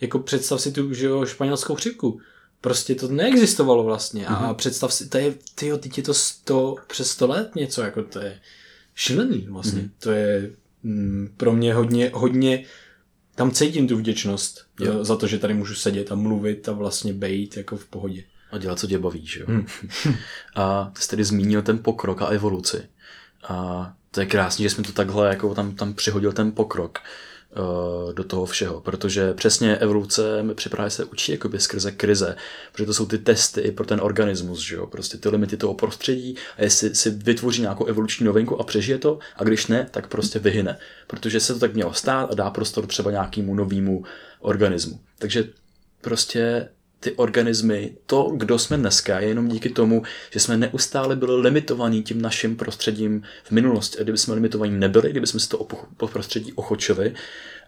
Jako představ si tu že jo, španělskou chřipku. Prostě to neexistovalo vlastně. Mm-hmm. A mhm. představ si, to je, tyjo, teď je to sto, přes 100 let něco, jako to je šílený vlastně. Mm. To je mm, pro mě hodně, hodně tam cítím tu vděčnost jo. Za to, že tady můžu sedět a mluvit a vlastně bejt jako v pohodě. A dělat, co tě baví, že jo? Hmm. a ty jsi tedy zmínil ten pokrok a evoluci. A to je krásné, že jsme to takhle jako tam, tam přihodil ten pokrok. Eh, do toho všeho, protože přesně evoluce mi připravuje se učí jakoby skrze krize, protože to jsou ty testy pro ten organismus, že jo, prostě ty limity toho prostředí a jestli si vytvoří nějakou evoluční novinku a přežije to a když ne, tak prostě vyhyne, protože se to tak mělo stát a dá prostor třeba nějakému novému organismu. Takže prostě ty organismy, to, kdo jsme dneska, je jenom díky tomu, že jsme neustále byli limitovaní tím naším prostředím v minulosti. A kdyby jsme limitovaní nebyli, kdyby jsme si to prostředí ochočili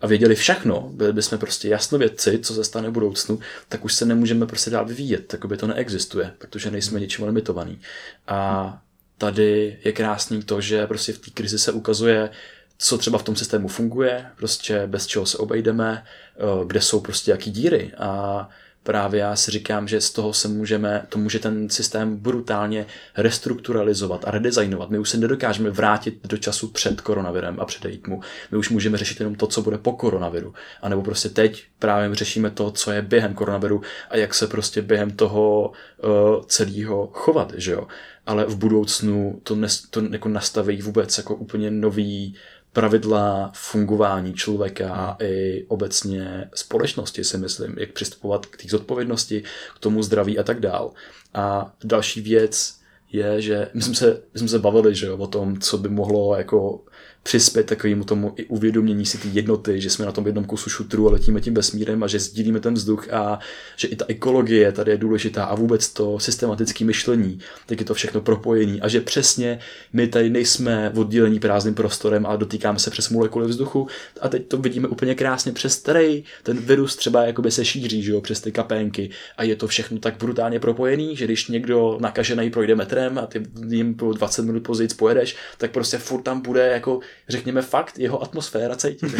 a věděli všechno, byli bychom prostě jasnovědci, co se stane v budoucnu, tak už se nemůžeme prostě dál vyvíjet, tak by to neexistuje, protože nejsme ničím limitovaní. A tady je krásný to, že prostě v té krizi se ukazuje, co třeba v tom systému funguje, prostě bez čeho se obejdeme, eh, kde jsou prostě jaký díry a právě já si říkám, že z toho se můžeme, to může ten systém brutálně restrukturalizovat a redesignovat. My už se nedokážeme vrátit do času před koronavirem a předejít mu. My už můžeme řešit jenom to, co bude po koronaviru. A nebo prostě teď právě řešíme to, co je během koronaviru a jak se prostě během toho uh, celého chovat, že jo. Ale v budoucnu to, nes, to jako nastaví vůbec jako úplně nový pravidla fungování člověka a i obecně společnosti, si myslím, jak přistupovat k té zodpovědnosti, k tomu zdraví a tak dál. A další věc je, že my jsme se, my jsme se bavili že jo, o tom, co by mohlo jako přispět takovému tomu i uvědomění si ty jednoty, že jsme na tom jednom kusu šutru a letíme tím vesmírem a že sdílíme ten vzduch a že i ta ekologie tady je důležitá a vůbec to systematické myšlení, tak je to všechno propojení a že přesně my tady nejsme oddělení prázdným prostorem, ale dotýkáme se přes molekuly vzduchu. A teď to vidíme úplně krásně přes který ten virus třeba jakoby se šíří, že jo, přes ty kapénky a je to všechno tak brutálně propojený, že když někdo nakažený projde metrem a ty jim po 20 minut později pojedeš, tak prostě furt tam bude jako řekněme fakt, jeho atmosféra cítit.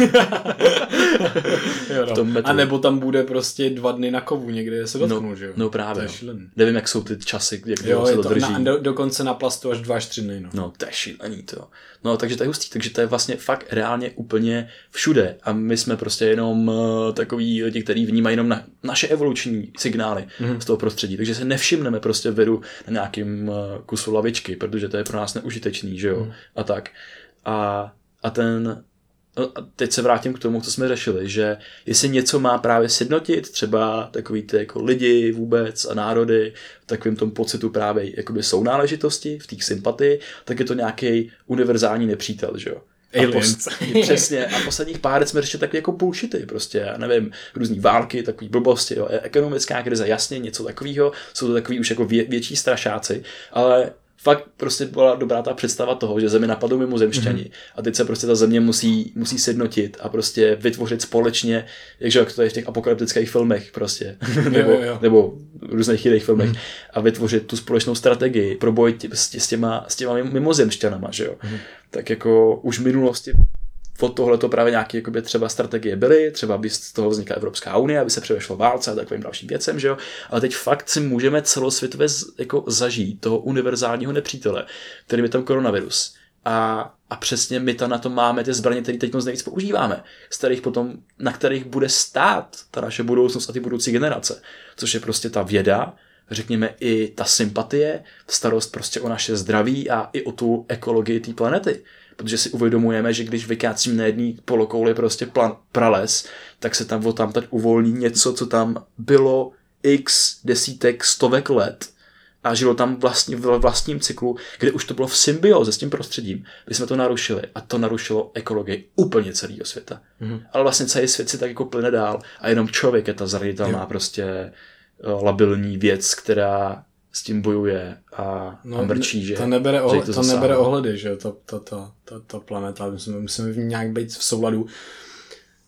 jo, no. A nebo tam bude prostě dva dny na kovu někde se dotknu, no, že jo? No právě. To je Nevím, jak jsou ty časy, jak jo, se to, to drží. Na, do, dokonce na plastu až dva až tři dny. No. no, to je šílený to. No, takže to je hustý. Takže to je vlastně fakt reálně úplně všude. A my jsme prostě jenom uh, takový lidi, kteří vnímají jenom na, naše evoluční signály mm. z toho prostředí. Takže se nevšimneme prostě viru na nějakým uh, kusu lavičky, protože to je pro nás neužitečný, že jo? Mm. A tak. A, a ten No a teď se vrátím k tomu, co jsme řešili, že jestli něco má právě sjednotit, třeba takový ty jako lidi vůbec a národy v takovém tom pocitu právě jakoby sounáležitosti, v té sympatii, tak je to nějaký univerzální nepřítel, že jo. Aliens. A pos, přesně. A posledních pár let jsme řešili takové jako bullshity, prostě, já nevím, různý války, takový blbosti, jo, e- ekonomická krize, jasně, něco takového, jsou to takový už jako vě, větší strašáci, ale fakt prostě byla dobrá ta představa toho, že zemi napadou mimozemšťani mm-hmm. a teď se prostě ta země musí, musí sjednotit a prostě vytvořit společně, jakže jak to je v těch apokalyptických filmech prostě, nebo, jo, jo. nebo různých jiných filmech mm-hmm. a vytvořit tu společnou strategii pro boj tě, s, s, těma, s těma mimozemšťanama, že jo. Mm-hmm. Tak jako už v minulosti od tohle to právě nějaké jakoby, třeba strategie byly, třeba by z toho vznikla Evropská unie, aby se převešlo válce a takovým dalším věcem, že jo? Ale teď fakt si můžeme celosvětově jako zažít toho univerzálního nepřítele, který je tam koronavirus. A, a přesně my tam na to máme ty zbraně, které teď nejvíc používáme, z kterých potom, na kterých bude stát ta naše budoucnost a ty budoucí generace. Což je prostě ta věda, řekněme i ta sympatie, starost prostě o naše zdraví a i o tu ekologii té planety protože si uvědomujeme, že když vykácím na jedné polokouli prostě plan, prales, tak se tam tam teď uvolní něco, co tam bylo x desítek, stovek let a žilo tam vlastně v vlastním cyklu, kde už to bylo v symbioze s tím prostředím, kdy jsme to narušili a to narušilo ekologii úplně celého světa. Mm-hmm. Ale vlastně celý svět si tak jako plyne dál a jenom člověk je ta zranitelná prostě eh, labilní věc, která s tím bojuje a, no, a mrčí, že to nebere, ohled, to, to nebere ohledy, že ta, ta, ta, ta, ta planeta, musíme, musíme v ní nějak být v souladu.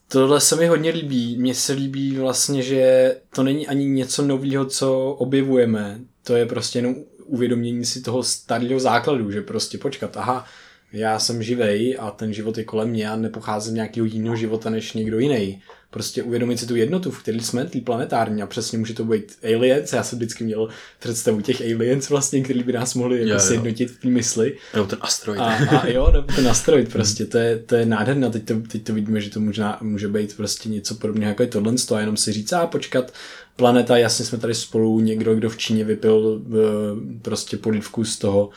Tohle se mi hodně líbí. Mně se líbí vlastně, že to není ani něco nového, co objevujeme. To je prostě jenom uvědomění si toho starého základu, že prostě počkat, aha, já jsem živej a ten život je kolem mě a nepocházím z nějakého jiného života než někdo jiný prostě uvědomit si tu jednotu, v které jsme, ty planetární a přesně může to být aliens, já jsem vždycky měl představu těch aliens vlastně, který by nás mohli jako jo, jo. sjednotit v té mysli. Nebo ten asteroid. A, a jo, nebo ten asteroid prostě, to je, to je nádherné teď to, teď to vidíme, že to možná může být prostě něco podobného jako je tohle a jenom si říct, a počkat, planeta, jasně jsme tady spolu, někdo, kdo v Číně vypil uh, prostě polivku z toho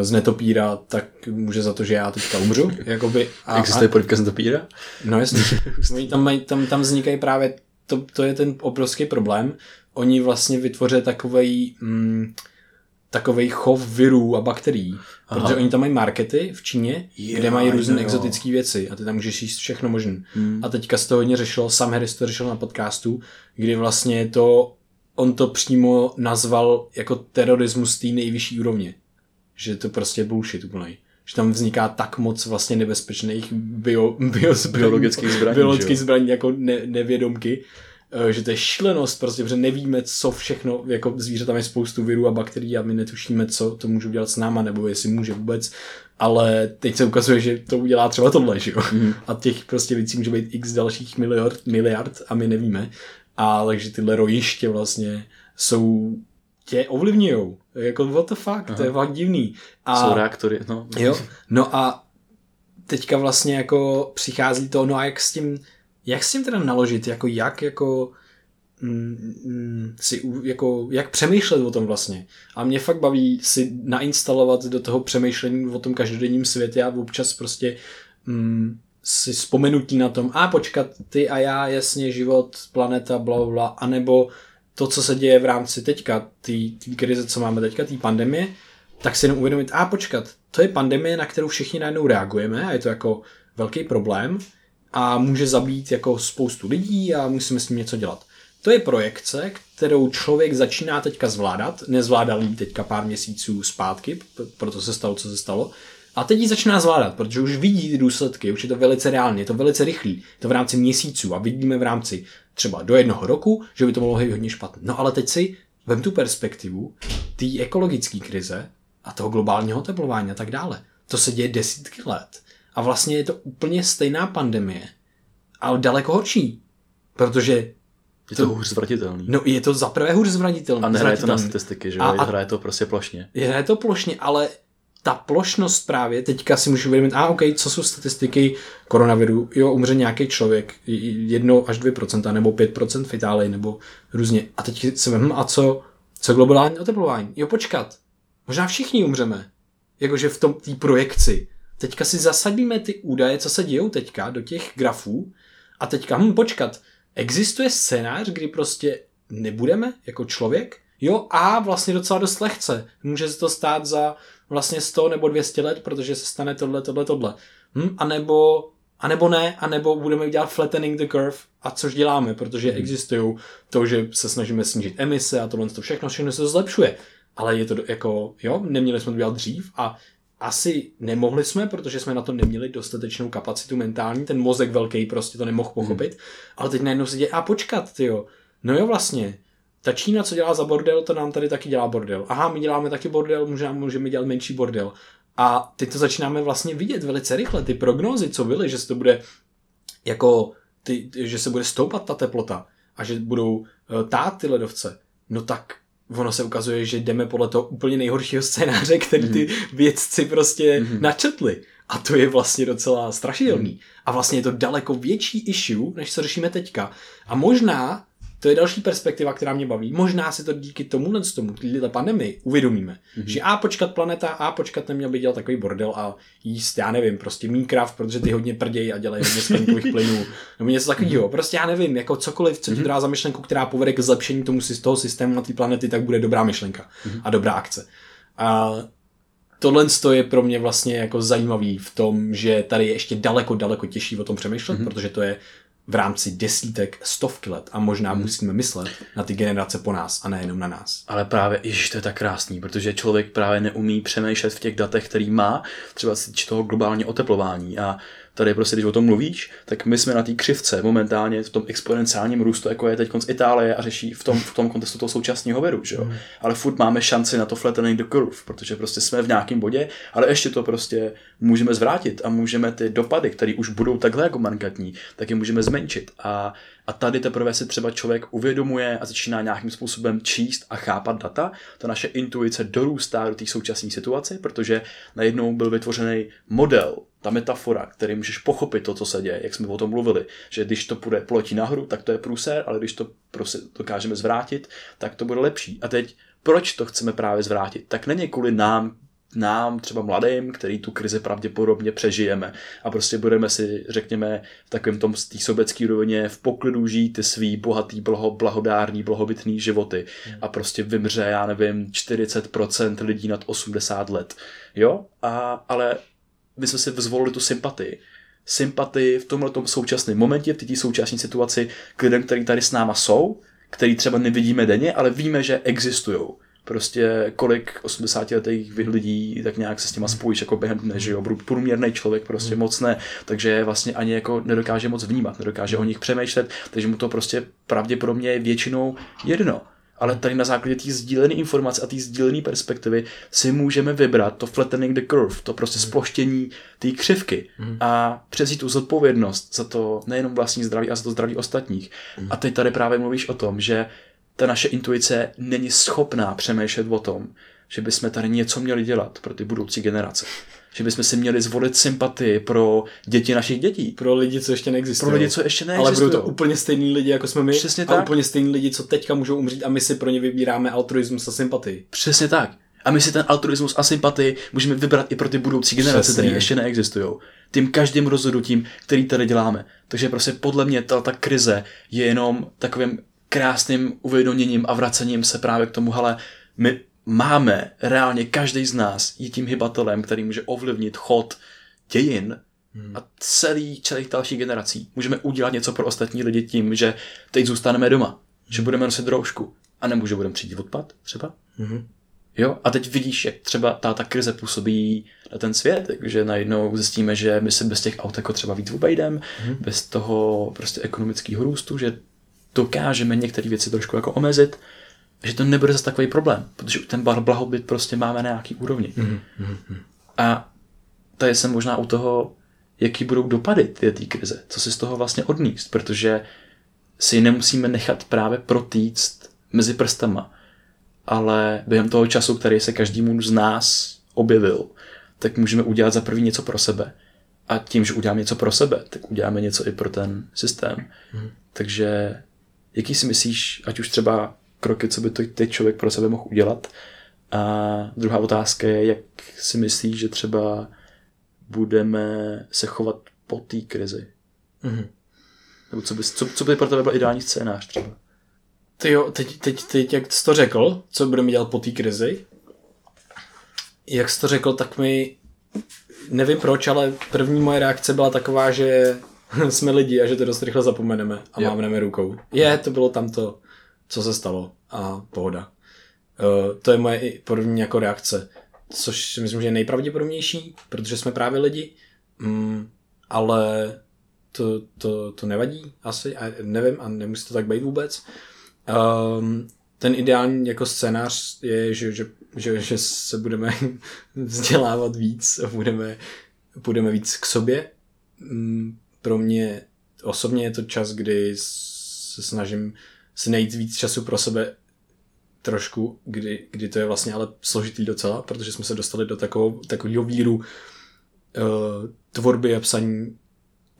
z netopíra, tak může za to, že já teďka umřu. Jakoby, a, Existuje polivka z netopíra? No jasně. Oni tam, mají, tam, tam vznikají právě, to, to je ten obrovský problém. Oni vlastně vytvoří takovej, mm, takovej chov virů a bakterií. Aha. Protože oni tam mají markety v Číně, jo, kde mají různé exotické věci a ty tam můžeš jíst všechno možné. Hmm. A teďka z toho hodně řešil, Sam Harris to řešil na podcastu, kdy vlastně to, on to přímo nazval jako terorismus té nejvyšší úrovně že to prostě bullshit úplný. Že tam vzniká tak moc vlastně nebezpečných bio, bio zbraní, biologických zbraní, biologických zbraní jako ne, nevědomky, eh, že to je šílenost, prostě, protože nevíme, co všechno, jako zvířata tam je spoustu virů a bakterií a my netušíme, co to může udělat s náma, nebo jestli může vůbec, ale teď se ukazuje, že to udělá třeba tohle, že jo? Mm. A těch prostě věcí může být x dalších miliard, miliard a my nevíme. A takže tyhle rojiště vlastně jsou tě ovlivňujou. Jako what the fuck, Aha. to je fakt divný. A, jsou reaktory, no. Jo, no a teďka vlastně jako přichází to, no a jak s tím, jak s tím teda naložit, jako jak jako mm, mm, si jako, jak přemýšlet o tom vlastně. A mě fakt baví si nainstalovat do toho přemýšlení o tom každodenním světě a občas prostě mm, si vzpomenutí na tom, a počkat, ty a já, jasně, život, planeta, bla, bla, anebo to, co se děje v rámci teďka, té krize, co máme teďka, té pandemie, tak si jenom uvědomit, a počkat, to je pandemie, na kterou všichni najednou reagujeme a je to jako velký problém a může zabít jako spoustu lidí a musíme s tím něco dělat. To je projekce, kterou člověk začíná teďka zvládat, nezvládal ji teďka pár měsíců zpátky, proto se stalo, co se stalo, a teď ji začíná zvládat, protože už vidí ty důsledky, už je to velice reálně, je to velice rychlý, to v rámci měsíců a vidíme v rámci třeba do jednoho roku, že by to mohlo být hodně špatné. No ale teď si vem tu perspektivu té ekologické krize a toho globálního teplování a tak dále. To se děje desítky let. A vlastně je to úplně stejná pandemie, ale daleko horší. Protože je to, to hůř zvratitelný. No je to zaprvé hůř zvratitelný. A nehraje to na statistiky, že jo? Hraje to prostě plošně. Hraje to plošně, ale ta plošnost právě, teďka si můžu uvědomit, a OK, co jsou statistiky koronaviru, jo, umře nějaký člověk, 1 až 2%, nebo 5% v Itálii, nebo různě. A teď se vem, a co, co globální oteplování? Jo, počkat, možná všichni umřeme. Jakože v tom té projekci. Teďka si zasadíme ty údaje, co se dějou teďka, do těch grafů, a teďka, hm, počkat, existuje scénář, kdy prostě nebudeme jako člověk? Jo, a vlastně docela dost lehce. Může se to stát za vlastně 100 nebo 200 let, protože se stane tohle, tohle, tohle. Hm? A nebo a nebo ne, a nebo budeme dělat flattening the curve, a což děláme, protože hmm. existují to, že se snažíme snížit emise a tohle to všechno, všechno se to zlepšuje. Ale je to jako, jo, neměli jsme to dělat dřív a asi nemohli jsme, protože jsme na to neměli dostatečnou kapacitu mentální, ten mozek velký prostě to nemohl pochopit, hmm. ale teď najednou se děje, a počkat, ty jo, no jo vlastně, ta Čína, co dělá za bordel, to nám tady taky dělá bordel. Aha, my děláme taky bordel, můžeme, můžeme dělat menší bordel. A teď to začínáme vlastně vidět velice rychle. Ty prognózy, co byly, že se to bude jako, ty, že se bude stoupat ta teplota a že budou uh, tát ty ledovce, no tak ono se ukazuje, že jdeme podle toho úplně nejhoršího scénáře, který ty mhm. vědci prostě mm-hmm. načetli. A to je vlastně docela strašidelný. Mm. A vlastně je to daleko větší issue, než co řešíme teďka. A možná to je další perspektiva, která mě baví. Možná si to díky tomu, tomu, této pandemii uvědomíme. Mm-hmm. Že a počkat planeta, a počkat neměl by dělat takový bordel a jíst, já nevím, prostě Minecraft, protože ty hodně prdějí a dělají hodně skleníkových plynů. Nebo něco takového. Mm-hmm. Prostě já nevím, jako cokoliv, co ti mm-hmm. dá za myšlenku, která povede k zlepšení tomu, toho systému na té planety, tak bude dobrá myšlenka mm-hmm. a dobrá akce. A tohle je pro mě vlastně jako zajímavý v tom, že tady je ještě daleko, daleko těžší o tom přemýšlet, mm-hmm. protože to je v rámci desítek, stovky let a možná hmm. musíme myslet na ty generace po nás a nejenom na nás. Ale právě, ježiš, to je tak krásný, protože člověk právě neumí přemýšlet v těch datech, který má, třeba z toho globální oteplování a tady prostě, když o tom mluvíš, tak my jsme na té křivce momentálně v tom exponenciálním růstu, jako je teď z Itálie a řeší v tom, v tom kontextu toho současného viru, že jo. Mm. Ale furt máme šanci na to flattening the curve, protože prostě jsme v nějakém bodě, ale ještě to prostě můžeme zvrátit a můžeme ty dopady, které už budou takhle jako markantní, tak je můžeme zmenšit. A, a tady teprve si třeba člověk uvědomuje a začíná nějakým způsobem číst a chápat data. Ta naše intuice dorůstá do té současné situace, protože najednou byl vytvořený model ta metafora, který můžeš pochopit to, co se děje, jak jsme o tom mluvili, že když to půjde poletí nahoru, tak to je průser, ale když to prostě dokážeme zvrátit, tak to bude lepší. A teď, proč to chceme právě zvrátit? Tak není kvůli nám, nám, třeba mladým, který tu krizi pravděpodobně přežijeme a prostě budeme si, řekněme, v takovém tom té sobecké rovině v poklidu žít ty svý bohatý, blaho, blahodárný, blahobytný životy a prostě vymře, já nevím, 40% lidí nad 80 let. Jo? A, ale my jsme si zvolili tu sympatii. Sympatii v tomhle současném momentě, v té současné situaci k lidem, kteří tady s náma jsou, který třeba nevidíme denně, ale víme, že existují. Prostě kolik 80 letých lidí tak nějak se s těma spojíš jako během dne, že jo, průměrný člověk prostě hmm. moc ne, takže vlastně ani jako nedokáže moc vnímat, nedokáže o nich přemýšlet, takže mu to prostě pravděpodobně je většinou jedno. Ale tady na základě té sdílené informace a té sdílené perspektivy si můžeme vybrat to flattening the curve, to prostě Mhm. sploštění té křivky a přezít tu zodpovědnost za to nejenom vlastní zdraví, a za to zdraví ostatních. Mhm. A ty tady právě mluvíš o tom, že ta naše intuice není schopná přemýšlet o tom, že bychom tady něco měli dělat pro ty budoucí generace. Že bychom si měli zvolit sympatii pro děti našich dětí. Pro lidi, co ještě neexistují. Pro lidi, co ještě Ale neexistují. budou to úplně stejní lidi, jako jsme my. Přesně a tak. úplně stejní lidi, co teďka můžou umřít a my si pro ně vybíráme altruismus a sympatii. Přesně tak. A my si ten altruismus a sympatii můžeme vybrat i pro ty budoucí generace, které ještě neexistují. Tím každým rozhodnutím, který tady děláme. Takže prostě podle mě ta, ta krize je jenom takovým krásným uvědoměním a vracením se právě k tomu, ale my máme reálně každý z nás je tím hybatelem, který může ovlivnit chod dějin a celý, celých dalších generací. Můžeme udělat něco pro ostatní lidi tím, že teď zůstaneme doma, že budeme nosit roušku a nebo že budeme třídit odpad třeba. Mhm. Jo, a teď vidíš, jak třeba ta, ta krize působí na ten svět, že najednou zjistíme, že my se bez těch aut jako třeba víc obejdeme, mm. bez toho prostě ekonomického růstu, že dokážeme některé věci trošku jako omezit, že to nebude zase takový problém, protože ten blahobyt prostě máme na nějaký úrovni. Mm. A tady jsem možná u toho, jaký budou dopady té krize, co si z toho vlastně odníst, protože si nemusíme nechat právě protýct mezi prstama, ale během toho času, který se každému z nás objevil, tak můžeme udělat za první něco pro sebe. A tím, že uděláme něco pro sebe, tak uděláme něco i pro ten systém. Hmm. Takže jaký si myslíš, ať už třeba kroky, co by to teď člověk pro sebe mohl udělat? A druhá otázka je, jak si myslíš, že třeba budeme se chovat po té krizi? Mhm. Nebo co by, co, co by pro tebe byl ideální scénář třeba? Ty jo, teď, teď, teď, jak jsi to řekl, co budeme dělat po té krizi, jak jsi to řekl, tak mi, nevím proč, ale první moje reakce byla taková, že jsme lidi a že to dost rychle zapomeneme a Jo. mávneme rukou. Je, to bylo tamto, co se stalo a pohoda. Uh, to je moje první jako reakce, což si myslím, že je nejpravděpodobnější, protože jsme právě lidi, mm, ale to, to, to nevadí asi, a nevím a nemusí to tak být vůbec. Um, ten ideální jako scénář je, že, že, že, že se budeme vzdělávat víc a budeme, budeme víc k sobě. Mm, Pro mě osobně je to čas, kdy se snažím si najít víc času pro sebe trošku, kdy, kdy to je vlastně ale složitý docela, protože jsme se dostali do takového, takového víru uh, tvorby a psaní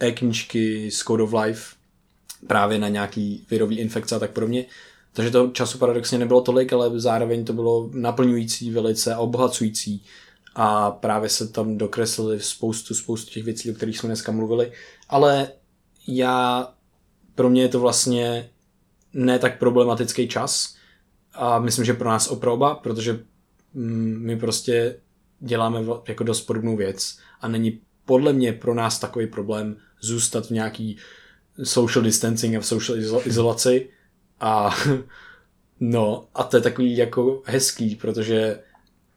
e-knížky z Code of Life právě na nějaký virový infekce a tak podobně. Takže toho času paradoxně nebylo tolik, ale zároveň to bylo naplňující velice a obohacující. A právě se tam dokreslili spoustu, spoustu těch věcí, o kterých jsme dneska mluvili. Ale já, pro mě je to vlastně ne tak problematický čas. A myslím, že pro nás pro oba, protože mm, my prostě děláme jako dost podobnou věc. A není podle mě pro nás takový problém zůstat v nějaký social distancing a v social izo- izolaci. A no, a to je takový jako hezký, protože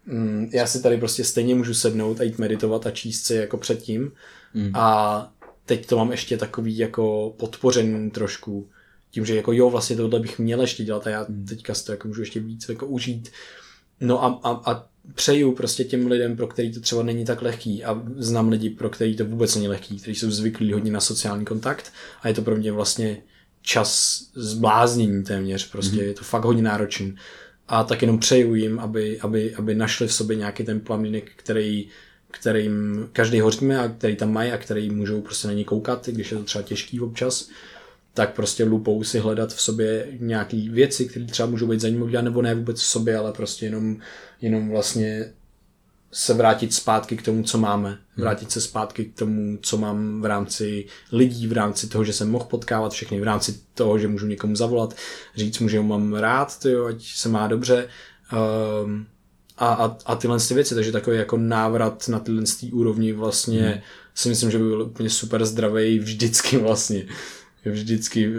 mm, já si tady prostě stejně můžu sednout a jít meditovat a číst si jako předtím. Mm. A teď to mám ještě takový jako podpořený trošku tím, že jako jo, vlastně tohle bych měl ještě dělat a já teďka si to jako můžu ještě víc jako užít. No a, a, a přeju prostě těm lidem, pro který to třeba není tak lehký a znám lidi, pro který to vůbec není lehký, kteří jsou zvyklí hodně na sociální kontakt a je to pro mě vlastně čas zbláznění téměř, prostě mm. je to fakt hodně náročný. A tak jenom přeju jim, aby, aby, aby našli v sobě nějaký ten plamínek, který, kterým každý hoříme a který tam mají a který můžou prostě na ně koukat, i když je to třeba těžký občas tak prostě lupou si hledat v sobě nějaké věci, které třeba můžou být zajímavé, nebo ne vůbec v sobě, ale prostě jenom, jenom vlastně se vrátit zpátky k tomu, co máme. Vrátit se zpátky k tomu, co mám v rámci lidí, v rámci toho, že jsem mohl potkávat všechny, v rámci toho, že můžu někomu zavolat, říct mu, že ho mám rád, tyjo, ať se má dobře. Um, a, a, a tyhle ty věci, takže takový jako návrat na tyhle ty úrovni vlastně hmm. si myslím, že by byl úplně super zdravý vždycky vlastně vždycky,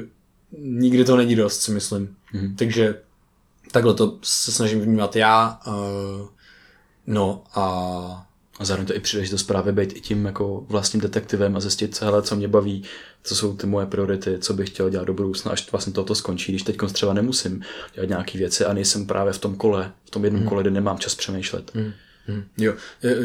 nikdy to není dost, si myslím. Mm. Takže takhle to se snažím vnímat já. Uh, no a A zároveň to i příležitost právě být i tím jako vlastním detektivem a zjistit, hele, co mě baví, co jsou ty moje priority, co bych chtěl dělat do budoucna, až vlastně toto skončí, když teď třeba nemusím dělat nějaké věci a nejsem právě v tom kole, v tom jednom hmm. kole, kde nemám čas přemýšlet. Hmm. Hmm. Jo,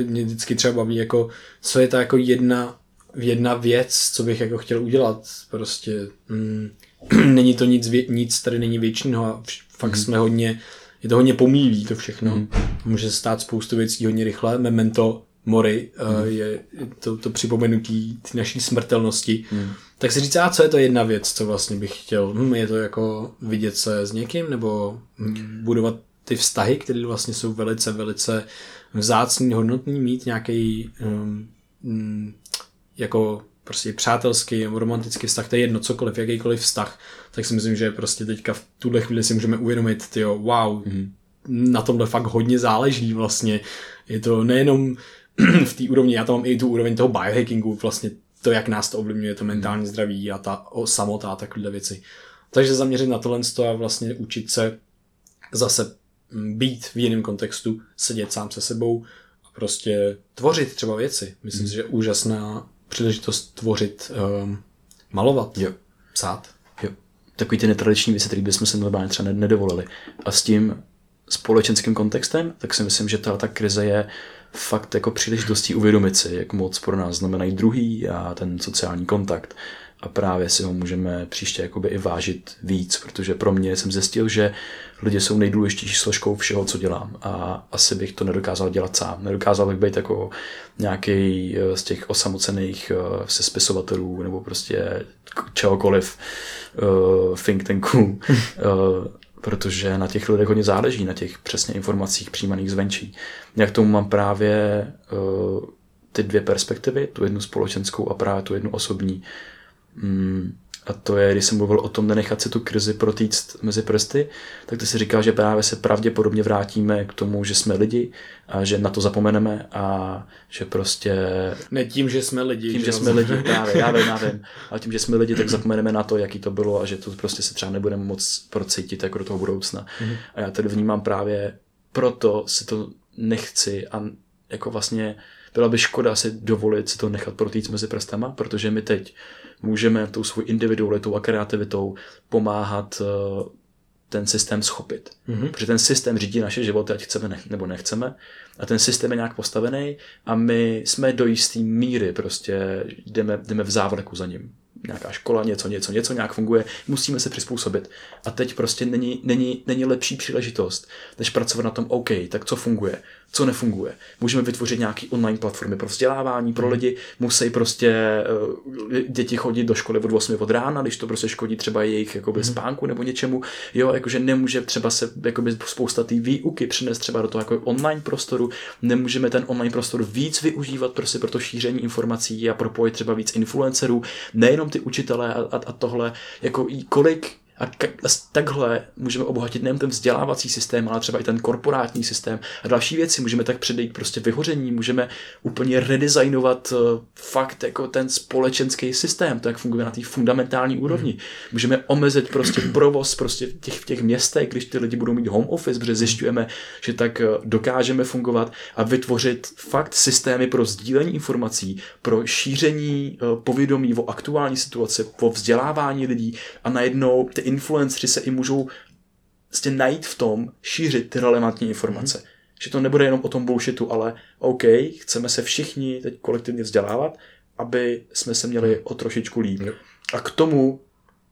mě vždycky třeba baví, jako, co je ta jako jedna, jedna věc, co bych jako chtěl udělat. Prostě mm, není to nic, nic tady není věčného a fakt hmm. jsme hodně, je to hodně pomílí to všechno. Hmm. Může se stát spoustu věcí hodně rychle. Memento mori hmm. uh, je to, to připomenutí naší smrtelnosti. Hmm. Tak si říct, a co je to jedna věc, co vlastně bych chtěl? Hm, je to jako vidět se s někým nebo hm, budovat ty vztahy, které vlastně jsou velice, velice vzácný, hodnotný, mít nějaký um, jako prostě přátelský nebo romantický vztah, to je jedno, cokoliv, jakýkoliv vztah, tak si myslím, že prostě teďka v tuhle chvíli si můžeme uvědomit, tyjo, wow, mm. na tomhle fakt hodně záleží vlastně. Je to nejenom v té úrovni, já tam mám i tu úroveň toho biohackingu, vlastně to, jak nás to ovlivňuje, to mentální zdraví a ta o, samota a takové věci. Takže zaměřit na tohle a vlastně učit se zase být v jiném kontextu, sedět sám se sebou a prostě tvořit třeba věci. Myslím hmm. si, že úžasná příležitost tvořit, um, malovat, jo. psát. Jo. Takový ty netradiční věci, které bychom se normálně třeba nedovolili. A s tím společenským kontextem, tak si myslím, že ta, ta krize je fakt jako příležitostí uvědomit si, jak moc pro nás znamenají druhý a ten sociální kontakt a právě si ho můžeme příště jakoby i vážit víc, protože pro mě jsem zjistil, že lidi jsou nejdůležitější složkou všeho, co dělám a asi bych to nedokázal dělat sám. Nedokázal bych být jako nějaký eh, z těch osamocených eh, se spisovatelů nebo prostě čehokoliv uh, think tanků, uh, protože na těch lidech hodně záleží, na těch přesně informacích přijímaných zvenčí. Jak tomu mám právě uh, ty dvě perspektivy, tu jednu společenskou a právě tu jednu osobní, Mm, a to je, když jsem mluvil o tom nenechat si tu krizi protýct mezi prsty, tak ty si říkal, že právě se pravděpodobně vrátíme k tomu, že jsme lidi a že na to zapomeneme a že prostě... Ne tím, že jsme lidi. Tím, že, že jsme lidi, právě, já vím, já vím. Ale tím, že jsme lidi, tak zapomeneme na to, jaký to bylo a že to prostě se třeba nebudeme moc procítit jako do toho budoucna. Mm-hmm. A já tedy vnímám právě proto si to nechci a jako vlastně byla by škoda si dovolit si to nechat protýct mezi prstama, protože my teď můžeme tou svou individualitou a kreativitou pomáhat eh, ten systém schopit. Mm-hmm. Protože ten systém řídí naše životy, ať chceme nebo nechceme. A ten systém je nějak postavený a my jsme do jisté míry prostě jdeme, jdeme v závleku za ním nějaká škola, něco, něco, něco nějak funguje, musíme se přizpůsobit. A teď prostě není, není, není lepší příležitost, než pracovat na tom, OK, tak co funguje, co nefunguje. Můžeme vytvořit nějaký online platformy pro vzdělávání pro hmm. lidi, musí prostě uh, děti chodit do školy od 8 od rána, když to prostě škodí třeba jejich jakoby, hmm. spánku nebo něčemu. Jo, jakože nemůže třeba se jakoby, spousta té výuky přinést třeba do toho jako online prostoru, nemůžeme ten online prostor víc využívat prostě pro to šíření informací a propojit třeba víc influencerů, nejenom ty učitelé a, a, a tohle, jako kolik a takhle můžeme obohatit nejen ten vzdělávací systém, ale třeba i ten korporátní systém a další věci. Můžeme tak předejít prostě vyhoření, můžeme úplně redesignovat eh, fakt jako ten společenský systém, to jak funguje na té fundamentální úrovni. Hmm. Můžeme omezit prostě provoz prostě v těch, v těch městech, když ty lidi budou mít home office, protože zjišťujeme, že tak eh, dokážeme fungovat a vytvořit fakt systémy pro sdílení informací, pro šíření eh, povědomí o aktuální situaci, o vzdělávání lidí a najednou ty influenceri se i můžou vlastně najít v tom, šířit ty relevantní informace. Mm. Že to nebude jenom o tom bullshitu, ale OK, chceme se všichni teď kolektivně vzdělávat, aby jsme se měli o trošičku líp. Mm. A k tomu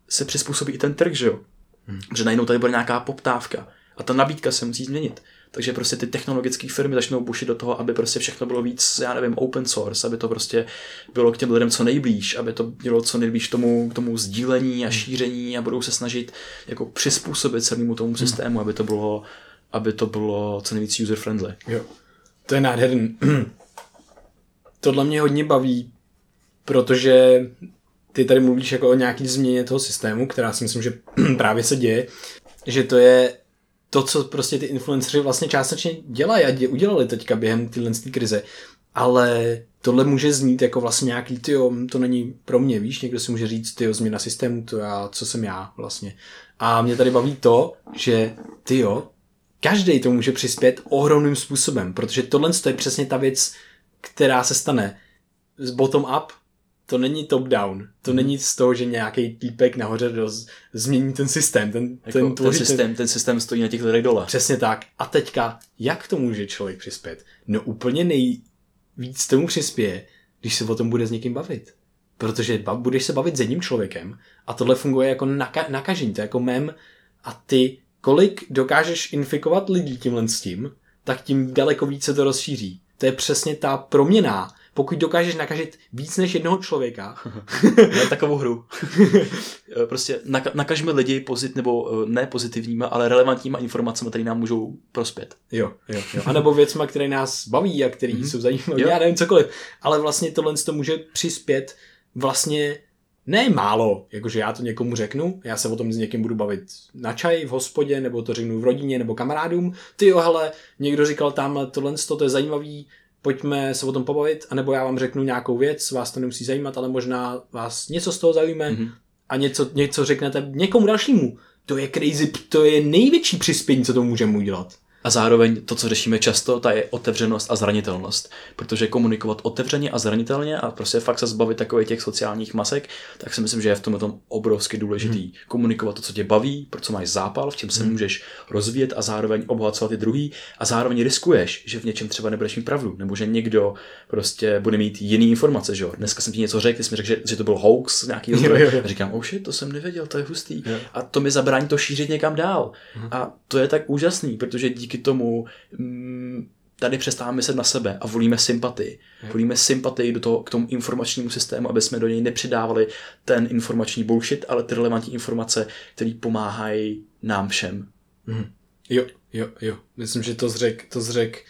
se přizpůsobí i ten trh, že jo? Mm. Že najednou tady bude nějaká poptávka a ta nabídka se musí změnit. Takže prostě ty technologické firmy začnou bušit do toho, aby prostě všechno bylo víc, já nevím, open source, aby to prostě bylo k těm lidem co nejblíž, aby to bylo co nejblíž tomu, k tomu sdílení a hmm. šíření a budou se snažit jako přizpůsobit celému tomu hmm. systému, aby to bylo, aby to bylo co nejvíc user friendly. Jo. To je nádherný. Tohle mě hodně baví, protože ty tady mluvíš jako o nějaký změně toho systému, která si myslím, že právě se děje, že to je to, co prostě ty influenceři vlastně částečně dělají a udělali teďka během téhle krize. Ale tohle může znít jako vlastně nějaký, tyjo, to není pro mě, víš, někdo si může říct, tyjo, změna systému, to já, co jsem já vlastně. A mě tady baví to, že tyjo, každý to může přispět ohromným způsobem, protože tohle je přesně ta věc, která se stane z bottom up, to není top down. To Mhm. není z toho, že nějaký týpek nahoře roz, změní ten systém. Ten, Jako ten, ten, tvoří systém, ten systém stojí na těch lidech dole. Přesně tak. A teďka, jak to může člověk přispět? No úplně nejvíc tomu přispěje, když se o tom bude s někým bavit. Protože ba- budeš se bavit s jedním člověkem a tohle funguje jako naka- nakažení, to je jako mem a ty kolik dokážeš infikovat lidí tímhle s tím, tak tím daleko více to rozšíří. To je přesně ta proměna. Pokud dokážeš nakažit víc než jednoho člověka, takovou hru. prostě naka- nakažme lidi pozit, nebo eh, ne pozitivníma, ale relevantníma informacemi, které nám můžou prospět. Jo, jo, jo. A nebo věcma, které nás baví a které Mhm. mm-hmm. jsou zajímavé, já nevím cokoliv. Ale vlastně tohle to může přispět vlastně ne málo, jakože já to někomu řeknu, já se o tom s někým budu bavit na čaj, v hospodě, nebo to řeknu v rodině, nebo kamarádům. Ty jo, hele, někdo říkal tamhle tohle, to je zajímavý, pojďme se o tom pobavit, anebo já vám řeknu nějakou věc, vás to nemusí zajímat, ale možná vás něco z toho zaujme Mhm. a něco, něco řeknete někomu dalšímu. To je crazy, to je největší přispění, co to můžeme udělat. A zároveň to, co řešíme často, ta je otevřenost a zranitelnost. Protože komunikovat otevřeně a zranitelně a prostě fakt se zbavit takových těch sociálních masek, tak si myslím, že je v tom tom obrovsky důležitý. Hmm. Komunikovat to, co tě baví, pro co máš zápal, v čem se hmm. můžeš rozvíjet a zároveň obohacovat i druhý a zároveň riskuješ, že v něčem třeba nebudeš mít pravdu, nebo že někdo prostě bude mít jiný informace, že jo. Dneska jsem ti něco řekl, ty jsi mi řekl, že, že to byl hoax nějaký Jo, jo, jo. A říkám, oh shit, to jsem nevěděl, to je hustý. Jo. A to mi zabrání to šířit někam dál. Mhm. A to je tak úžasný, protože díky tomu mm, tady přestáváme myslet na sebe a volíme sympatii. Jo. Volíme sympatii do toho, k tomu informačnímu systému, aby jsme do něj nepřidávali ten informační bullshit, ale ty relevantní informace, které pomáhají nám všem. Mhm. Jo, jo, jo. Myslím, že to zřek, to zřek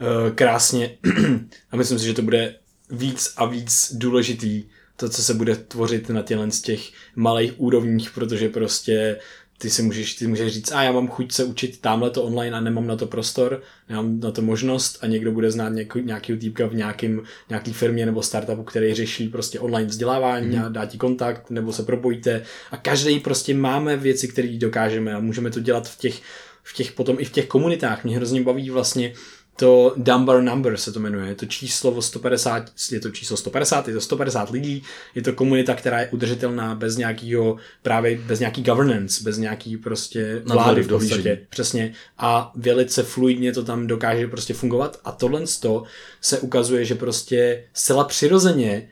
uh, krásně a myslím si, že to bude víc a víc důležitý, to, co se bude tvořit na těchto z těch malých úrovních, protože prostě ty si můžeš, ty můžeš říct, a já mám chuť se učit tamhle to online a nemám na to prostor, nemám na to možnost a někdo bude znát nějaký, nějaký týpka v nějakým, nějaký firmě nebo startupu, který řeší prostě online vzdělávání Mhm. a dá ti kontakt nebo se propojíte a každý prostě máme věci, které dokážeme a můžeme to dělat v těch, v těch potom i v těch komunitách. Mě hrozně baví vlastně to Dumber Number se to jmenuje, je to číslo o 150, je to číslo 150, je to 150 lidí, je to komunita, která je udržitelná bez nějakého, právě bez nějaký governance, bez nějaký prostě vlády v podstatě, přesně, a velice fluidně to tam dokáže prostě fungovat. A tohle toho se ukazuje, že prostě zcela přirozeně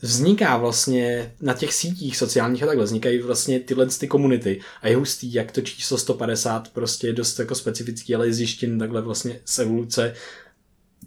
vzniká vlastně na těch sítích sociálních a takhle, vznikají vlastně tyhle ty komunity a je hustý, jak to číslo 150 prostě je dost jako specifický, ale je zjištěn takhle vlastně z evoluce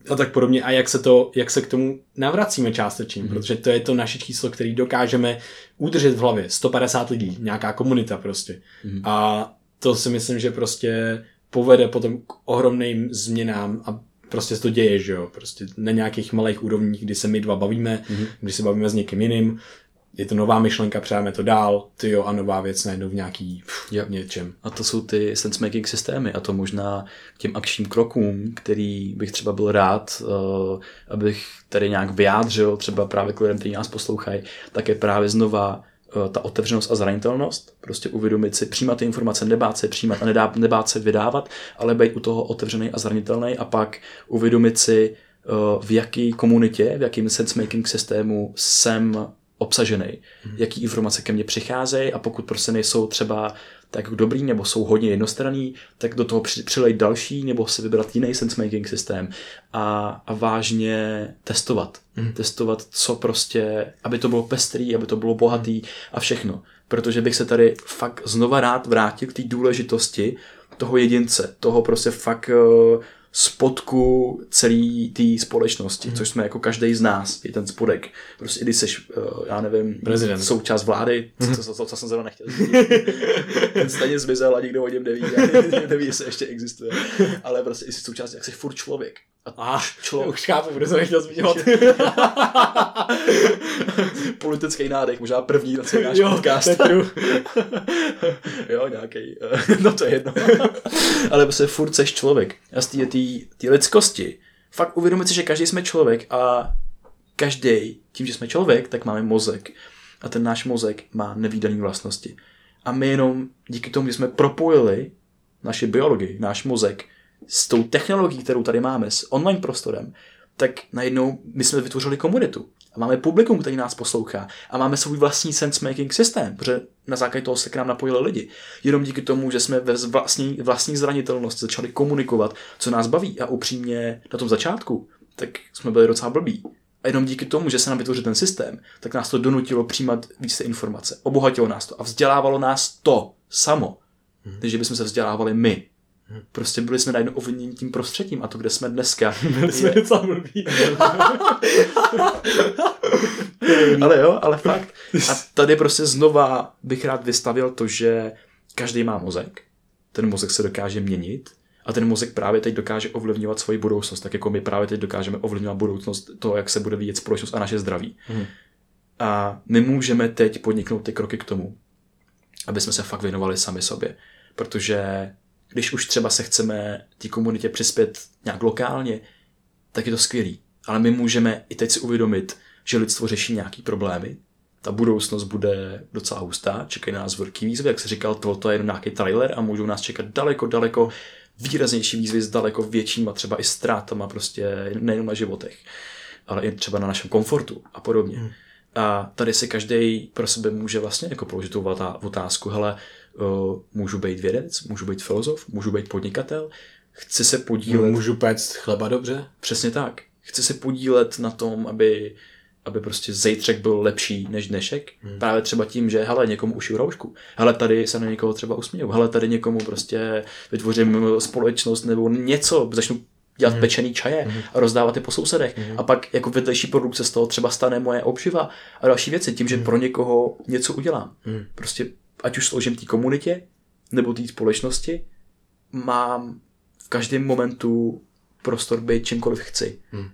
a tak podobně a jak se, to, jak se k tomu navracíme částečně, mm-hmm. protože to je to naše číslo, který dokážeme udržet v hlavě. 150 lidí, nějaká komunita prostě. Mhm. A to si myslím, že prostě povede potom k ohromným změnám a prostě se to děje, že jo, prostě na nějakých malých úrovních, kdy se my dva bavíme, Mhm. když se bavíme s někým jiným, je to nová myšlenka, přejeme to dál, ty jo, a nová věc najednou v nějaký pff, Jo. něčem. A to jsou ty sense-making systémy a to možná k těm akčním krokům, který bych třeba byl rád, uh, abych tady nějak vyjádřil třeba právě k lidem, kteří nás poslouchají, tak je právě znova ta otevřenost a zranitelnost, prostě uvědomit si, přijímat ty informace, nebát se přijímat a nedá, nebát se vydávat, ale být u toho otevřený a zranitelný a pak uvědomit si, uh, v jaký komunitě, v jakém sense-making systému jsem obsažený, hmm. jaký informace ke mně přicházejí a pokud prostě nejsou třeba tak dobrý nebo jsou hodně jednostranný, tak do toho při- přilej další nebo si vybrat jiný sense-making systém a, a vážně testovat. Mhm. Testovat, co prostě, aby to bylo pestrý, aby to bylo bohatý a všechno. Protože bych se tady fakt znova rád vrátil k té důležitosti toho jedince, toho prostě fakt uh, spodku celé té společnosti, Mhm. mm. což jsme jako každý z nás, je ten spodek. Prostě i když jsi, uh, já nevím, Prezident. součást vlády, Mhm. to, to, to, to jsem zrovna nechtěl říct. ten stejně zmizel a nikdo o něm neví, a neví, jestli ještě existuje. Ale prostě i jsi součást, jak jsi furt člověk. A člověk, už chápu, protože jsem nechtěl zmiňovat. politický nádech, možná první na celý náš jo, podcast. true. jo, nějaký, no to je jedno. Ale prostě furt seš člověk. A z té té lidskosti, fakt uvědomit si, že každý jsme člověk a každý, tím, že jsme člověk, tak máme mozek. A ten náš mozek má nevýdané vlastnosti. A my jenom díky tomu, že jsme propojili naši biologii, náš mozek s tou technologií, kterou tady máme, s online prostorem, tak najednou my jsme vytvořili komunitu. A máme publikum, který nás poslouchá. A máme svůj vlastní sense-making systém, protože na základě toho se k nám napojili lidi. Jenom díky tomu, že jsme ve vlastní, vlastní zranitelnosti začali komunikovat, co nás baví. A upřímně na tom začátku, tak jsme byli docela blbí. A jenom díky tomu, že se nám vytvořil ten systém, tak nás to donutilo přijímat více informace. Obohatilo nás to a vzdělávalo nás to samo. Hmm. Takže bychom se vzdělávali my. Prostě byli jsme najednou ovlivněni tím prostředím a to, kde jsme dneska. Byli jsme docela blbí. ale jo, ale fakt. A tady prostě znova bych rád vystavil to, že každý má mozek. Ten mozek se dokáže měnit a ten mozek právě teď dokáže ovlivňovat svoji budoucnost, tak jako my právě teď dokážeme ovlivňovat budoucnost to, jak se bude vidět společnost a naše zdraví. Hmm. A my můžeme teď podniknout ty kroky k tomu, aby jsme se fakt věnovali sami sobě. Protože když už třeba se chceme té komunitě přispět nějak lokálně, tak je to skvělý. Ale my můžeme i teď si uvědomit, že lidstvo řeší nějaký problémy, ta budoucnost bude docela hustá, čekají na nás velký výzvy, jak se říkal, to je jenom nějaký trailer a můžou nás čekat daleko, daleko výraznější výzvy s daleko většíma třeba i ztrátama prostě nejen na životech, ale i třeba na našem komfortu a podobně. Hmm. A tady si každý pro sebe může vlastně jako položit tu otázku, hele, můžu být vědec, můžu být filozof, můžu být podnikatel, chci se podílet... No, můžu péct chleba dobře? Přesně tak. Chci se podílet na tom, aby aby prostě zejtřek byl lepší než dnešek. Hmm. Právě třeba tím, že hele, někomu ušiju roušku. Hele, tady se na někoho třeba usměju. Hele, tady někomu prostě vytvořím společnost nebo něco, začnu dělat hmm. pečený čaje hmm. a rozdávat je po sousedech. Hmm. A pak jako vedlejší produkce z toho třeba stane moje obživa a další věci, tím, že hmm. pro někoho něco udělám. Hmm. Prostě ať už sloužím té komunitě nebo té společnosti, mám v každém momentu prostor být čímkoliv chci. Hmm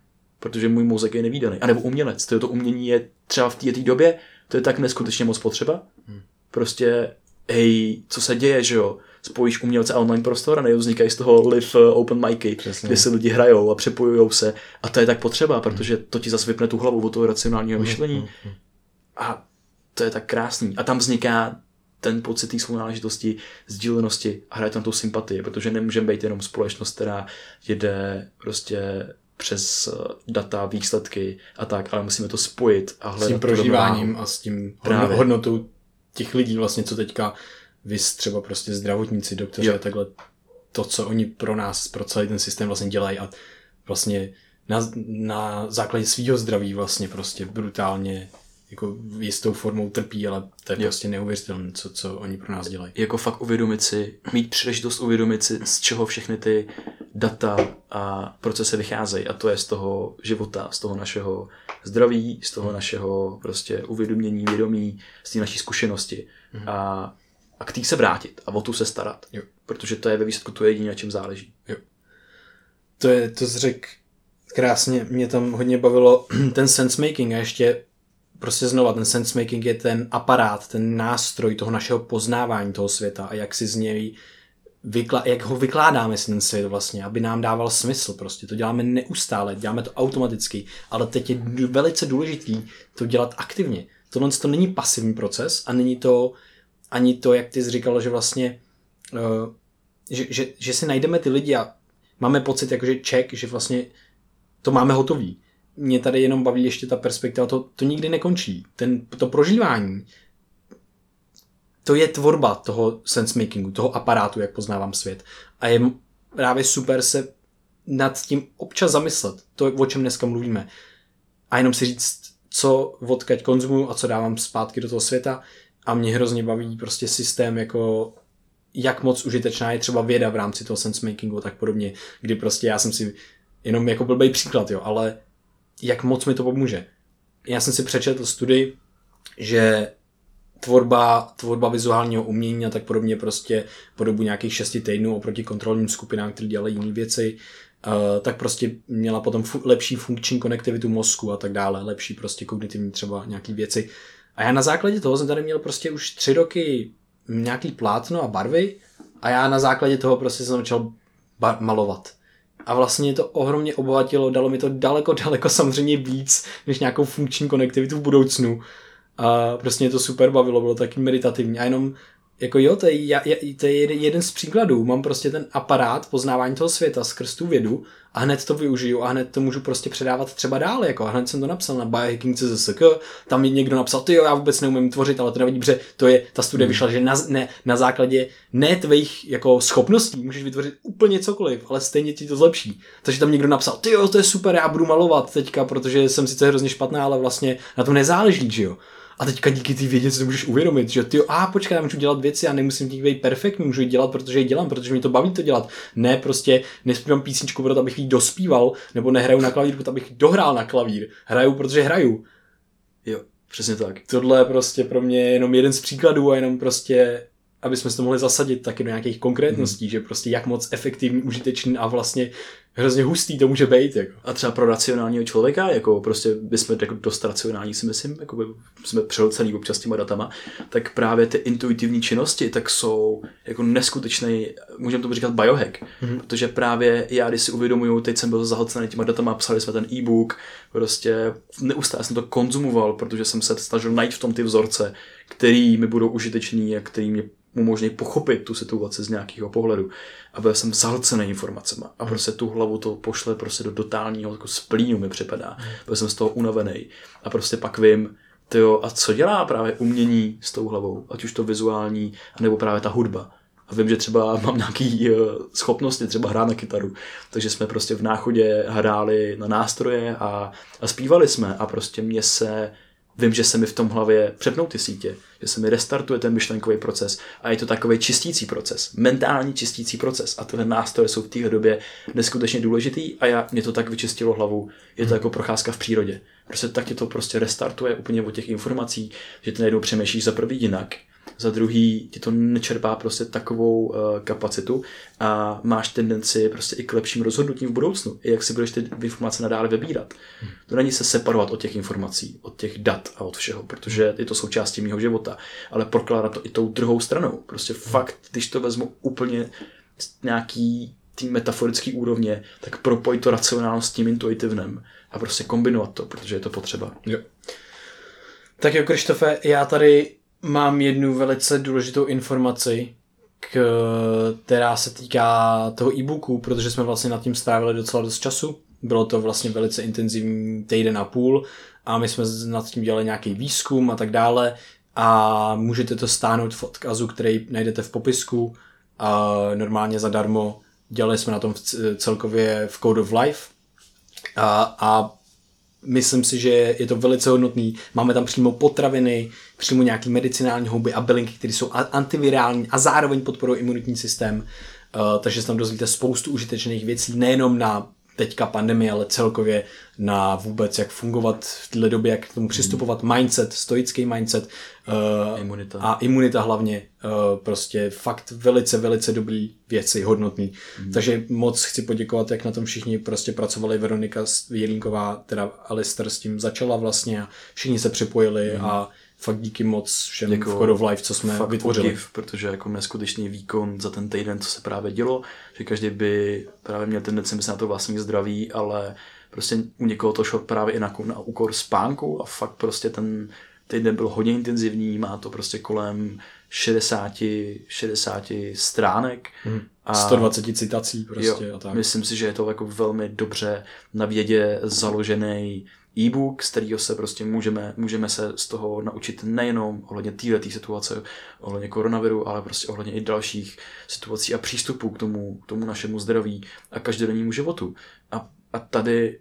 protože můj mozek je nevýdaný. A nebo umělec. To, to umění je třeba v té době, to je tak neskutečně moc potřeba. Hmm. Prostě, hej, co se děje, že jo? Spojíš umělce a online prostor a nejde vznikají z toho live eh, open micy, Přesně. kde se lidi hrajou a přepojují se. A to je tak potřeba, protože to ti zase vypne tu hlavu od toho racionálního hmm. myšlení. Hmm. A to je tak krásný. A tam vzniká ten pocit té sounáležitosti, sdílenosti a hraje tam tu sympatii, protože nemůžeme být jenom společnost, která jede prostě přes eh, data, výsledky a tak, ale musíme to spojit a hledat S tím prožíváním a s tím Právě. hodnotou těch lidí vlastně, co teďka vy třeba prostě zdravotníci, doktoři a takhle, to, co oni pro nás, pro celý ten systém vlastně dělají a vlastně na, na základě svého zdraví vlastně prostě brutálně jako jistou formou trpí, ale to je jo. prostě neuvěřitelné, co, co oni pro nás dělají. Jako fakt uvědomit si, mít příležitost uvědomit si, z čeho všechny ty data a procesy vycházejí a to je z toho života, z toho našeho zdraví, z toho hmm. našeho prostě uvědomění, vědomí, z té naší zkušenosti hmm. a, a k tý se vrátit a o tu se starat. Jo. Protože to je ve výsledku to jediné, na čem záleží. Jo. To je, to zřek krásně, mě tam hodně bavilo ten sense making a ještě prostě znova ten sense making je ten aparát, ten nástroj toho našeho poznávání toho světa a jak si z něj vykla- jak ho vykládáme si ten svět vlastně, aby nám dával smysl prostě. To děláme neustále, děláme to automaticky, ale teď je velice důležitý to dělat aktivně. Tohle to není pasivní proces a není to ani to, jak ty jsi říkal, že vlastně uh, že, že, že si najdeme ty lidi a máme pocit, jakože ček, že vlastně to máme hotový mě tady jenom baví ještě ta perspektiva, to, to nikdy nekončí. Ten, to prožívání, to je tvorba toho sensemakingu, toho aparátu, jak poznávám svět. A je právě super se nad tím občas zamyslet, to, o čem dneska mluvíme. A jenom si říct, co odkaď konzumuju a co dávám zpátky do toho světa. A mě hrozně baví prostě systém jako jak moc užitečná je třeba věda v rámci toho sensemakingu a tak podobně, kdy prostě já jsem si jenom jako blbý příklad, jo, ale jak moc mi to pomůže. Já jsem si přečetl studii, že tvorba, tvorba vizuálního umění a tak podobně prostě po dobu nějakých šesti týdnů oproti kontrolním skupinám, které dělají jiné věci, uh, tak prostě měla potom lepší funkční konektivitu mozku a tak dále, lepší prostě kognitivní třeba nějaký věci. A já na základě toho jsem tady měl prostě už tři roky nějaký plátno a barvy a já na základě toho prostě jsem začal bar- malovat a vlastně to ohromně obohatilo, dalo mi to daleko, daleko samozřejmě víc, než nějakou funkční konektivitu v budoucnu. A prostě mě to super bavilo, bylo taky meditativní. A jenom jako jo, to je, to je jeden z příkladů. Mám prostě ten aparát poznávání toho světa skrz tu vědu a hned to využiju a hned to můžu prostě předávat třeba dál. Jako a hned jsem to napsal na biohacking.cz, tam mi někdo napsal, ty jo, já vůbec neumím tvořit, ale to nevadí, protože to je, ta studie hmm. vyšla, že na, ne, na základě ne tvých jako schopností můžeš vytvořit úplně cokoliv, ale stejně ti to zlepší. Takže tam někdo napsal, ty jo, to je super, já budu malovat teďka, protože jsem sice hrozně špatná, ale vlastně na tom nezáleží, že jo. A teďka díky té vědě si to můžeš uvědomit, že ty, a počkej, já můžu dělat věci a nemusím těch být perfektní, můžu je dělat, protože je dělám, protože mi to baví to dělat. Ne prostě nespívám písničku, proto abych ji dospíval, nebo nehraju na klavír, proto abych dohrál na klavír. Hraju, protože hraju. Jo, přesně tak. Tohle je prostě pro mě jenom jeden z příkladů a jenom prostě aby jsme se to mohli zasadit taky do nějakých konkrétností, mm. že prostě jak moc efektivní, užitečný a vlastně hrozně hustý to může být. Jako. A třeba pro racionálního člověka, jako prostě my jsme jako dost racionální, si myslím, jako by jsme přehlcený občas těma datama, tak právě ty intuitivní činnosti tak jsou jako neskutečný, můžeme to říkat biohack, mm-hmm. protože právě já, když si uvědomuju, teď jsem byl zahlcený těma datama, psali jsme ten e-book, prostě neustále jsem to konzumoval, protože jsem se snažil najít v tom ty vzorce, který mi budou užitečný a který mě umožní pochopit tu situaci z nějakého pohledu. A byl jsem zahlcený informacemi. A prostě tu hlavu to pošle prostě do totálního jako splínu mi připadá. Byl jsem z toho unavený. A prostě pak vím, tyjo, a co dělá právě umění s tou hlavou, ať už to vizuální, nebo právě ta hudba. A vím, že třeba mám nějaké uh, schopnosti, třeba hrát na kytaru. Takže jsme prostě v náchodě hráli na nástroje a, a zpívali jsme a prostě mě se vím, že se mi v tom hlavě přepnou ty sítě, že se mi restartuje ten myšlenkový proces a je to takový čistící proces, mentální čistící proces. A tyhle nástroje jsou v té době neskutečně důležitý a já, mě to tak vyčistilo hlavu, je to jako procházka v přírodě. Prostě tak tě to prostě restartuje úplně od těch informací, že ty najednou přemýšlíš za prvý jinak, za druhý ti to nečerpá prostě takovou uh, kapacitu a máš tendenci prostě i k lepším rozhodnutím v budoucnu, i jak si budeš ty informace nadále vybírat. Hmm. To není se separovat od těch informací, od těch dat a od všeho, protože je to součástí mého života, ale prokládat to i tou druhou stranou. Prostě hmm. fakt, když to vezmu úplně nějaký tý metaforický úrovně, tak propoj to racionálno s tím intuitivnem a prostě kombinovat to, protože je to potřeba. Jo. Tak jo, Krištofe, já tady mám jednu velice důležitou informaci, která se týká toho e-booku, protože jsme vlastně nad tím strávili docela dost času. Bylo to vlastně velice intenzivní týden a půl a my jsme nad tím dělali nějaký výzkum a tak dále a můžete to stáhnout v odkazu, který najdete v popisku a normálně zadarmo. Dělali jsme na tom celkově v Code of Life a, a myslím si, že je to velice hodnotný. Máme tam přímo potraviny, přímo nějaký medicinální houby a bylinky, které jsou antivirální a zároveň podporují imunitní systém. Uh, takže se tam dozvíte spoustu užitečných věcí, nejenom na teďka pandemie, ale celkově na vůbec, jak fungovat v této době, jak k tomu přistupovat, mindset, stoický mindset uh, imunita. a imunita hlavně, uh, prostě fakt velice, velice dobrý věci, hodnotný. Mm. Takže moc chci poděkovat, jak na tom všichni prostě pracovali, Veronika Jelínková, teda Alistair s tím začala vlastně a všichni se připojili mm. a fakt díky moc všem jako, v Code of Life, co jsme fakt vytvořili. Podiv, protože jako neskutečný výkon za ten týden, co se právě dělo, že každý by právě měl tendenci myslet na to vlastní zdraví, ale prostě u někoho to šlo právě i na, na úkor spánku a fakt prostě ten týden byl hodně intenzivní, má to prostě kolem 60, 60 stránek. Hmm. A 120 citací prostě jo, a tak. Myslím si, že je to jako velmi dobře na vědě založený e-book, z kterého se prostě můžeme, můžeme se z toho naučit nejenom ohledně této situace, ohledně koronaviru, ale prostě ohledně i dalších situací a přístupů k tomu, k tomu našemu zdraví a každodennímu životu. A, a tady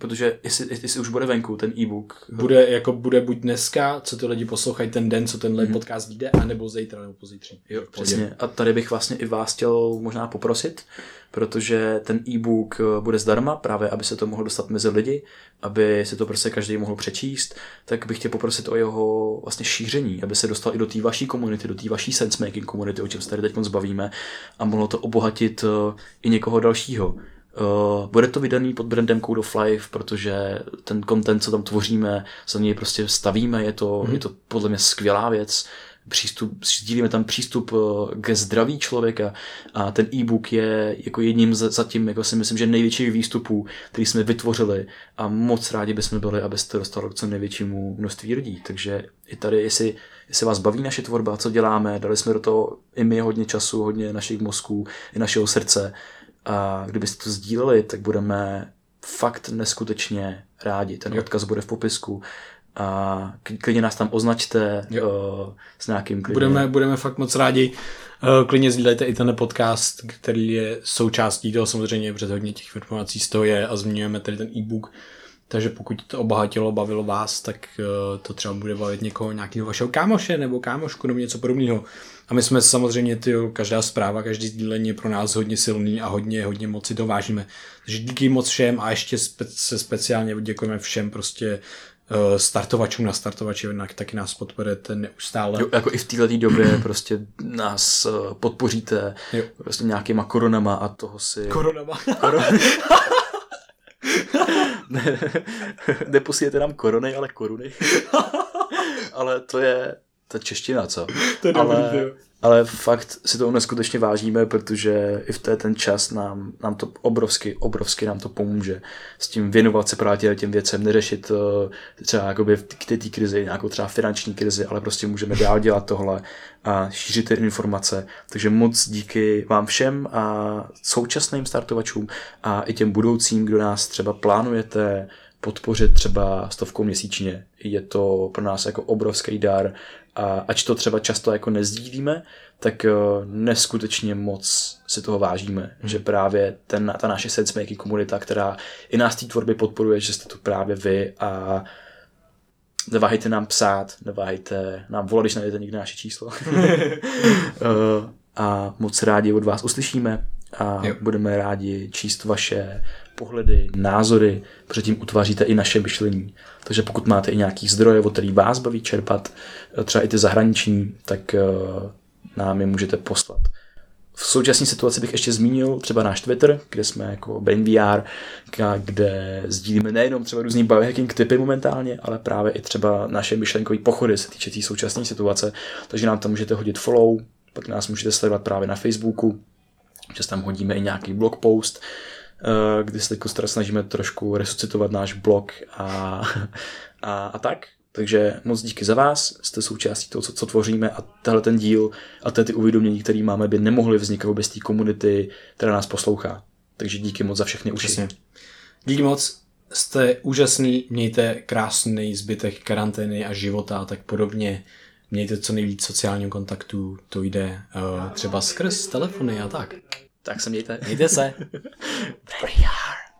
protože jestli, jestli už bude venku ten e-book. Bude, jako bude buď dneska, co ty lidi poslouchají ten den, co tenhle mm-hmm. podcast vyjde, anebo zítra nebo pozítří. Jo, přesně. A tady bych vlastně i vás chtěl možná poprosit, protože ten e-book eh, bude zdarma, právě aby se to mohlo dostat mezi lidi, aby si to prostě každý mohl přečíst, tak bych chtěl poprosit o jeho vlastně šíření, aby se dostal i do té vaší komunity, do té vaší sensemaking komunity, o čem se tady teď zbavíme, a mohlo to obohatit eh, i někoho dalšího. Uh, bude to vydaný pod brandem Code of Life, protože ten content, co tam tvoříme, za něj prostě stavíme, je to, mm. je to podle mě skvělá věc přístup, sdílíme tam přístup eh, ke zdraví člověka a ten e-book je jako jedním z, zatím, jako si myslím, že největších výstupů, který jsme vytvořili a moc rádi bychom byli, abyste dostali k co největšímu množství lidí. Takže i tady, jestli, jestli vás baví naše tvorba, co děláme, dali jsme do toho i my hodně času, hodně našich mozků, i našeho srdce a kdybyste to sdíleli, tak budeme fakt neskutečně rádi. Ten jo. odkaz bude v popisku a klidně nás tam označte uh, s nějakým klidně. Budeme, budeme fakt moc rádi. Uh, klidně sdílejte i ten podcast, který je součástí toho samozřejmě, přes hodně těch informací z toho je a zmiňujeme tady ten e-book. Takže pokud to obohatilo, bavilo vás, tak uh, to třeba bude bavit někoho, nějakého vašeho kámoše nebo kámošku nebo něco podobného. A my jsme samozřejmě, ty, každá zpráva, každý sdílení je pro nás hodně silný a hodně, hodně moc si to vážíme. Takže díky moc všem a ještě spe, se speciálně děkujeme všem prostě uh, startovačům na startovači, jinak taky nás podporujete neustále. Jo, jako i v této době prostě nás uh, podpoříte jo. prostě nějakýma koronama a toho si... Koronama. Koron... ne, neposíjete nám korony, ale koruny. ale to je ta čeština, co? To je ale, dobrý, ale fakt si to neskutečně vážíme, protože i v té ten čas nám, nám to obrovsky, obrovsky nám to pomůže s tím věnovat se právě těm věcem, neřešit uh, třeba jakoby v té krizi, nějakou třeba finanční krizi, ale prostě můžeme dál dělat tohle a šířit ty informace. Takže moc díky vám všem a současným startovačům a i těm budoucím, kdo nás třeba plánujete podpořit třeba stovkou měsíčně. Je to pro nás jako obrovský dar a ač to třeba často jako nezdílíme, tak uh, neskutečně moc si toho vážíme, hmm. že právě ten, ta naše sensemaking komunita, která i nás té tvorby podporuje, že jste tu právě vy a neváhejte nám psát, neváhejte nám volat, když najdete někde naše číslo. uh, a moc rádi od vás uslyšíme a jo. budeme rádi číst vaše pohledy, názory, protože tím utváříte i naše myšlení. Takže pokud máte i nějaký zdroje, o který vás baví čerpat, eh, třeba i ty zahraniční, tak eh, nám je můžete poslat. V současné situaci bych ještě zmínil třeba náš Twitter, kde jsme jako BrainVR, kde sdílíme nejenom třeba různý biohacking typy momentálně, ale právě i třeba naše myšlenkové pochody se týče té současné situace. Takže nám tam můžete hodit follow, pak nás můžete sledovat právě na Facebooku, že tam hodíme i nějaký blog post, kdy se teď snažíme trošku resuscitovat náš blog a, a, a tak. Takže moc díky za vás, jste součástí toho, co, co tvoříme a tenhle ten díl a ty uvědomění, které máme, by nemohly vzniknout bez té komunity, která nás poslouchá. Takže díky moc za všechny uši. Díky moc, jste úžasný, mějte krásný zbytek karantény a života a tak podobně. Mějte co nejvíc sociálního kontaktu, to jde uh, třeba skrz telefony a tak. Tak se mějte. Mějte se.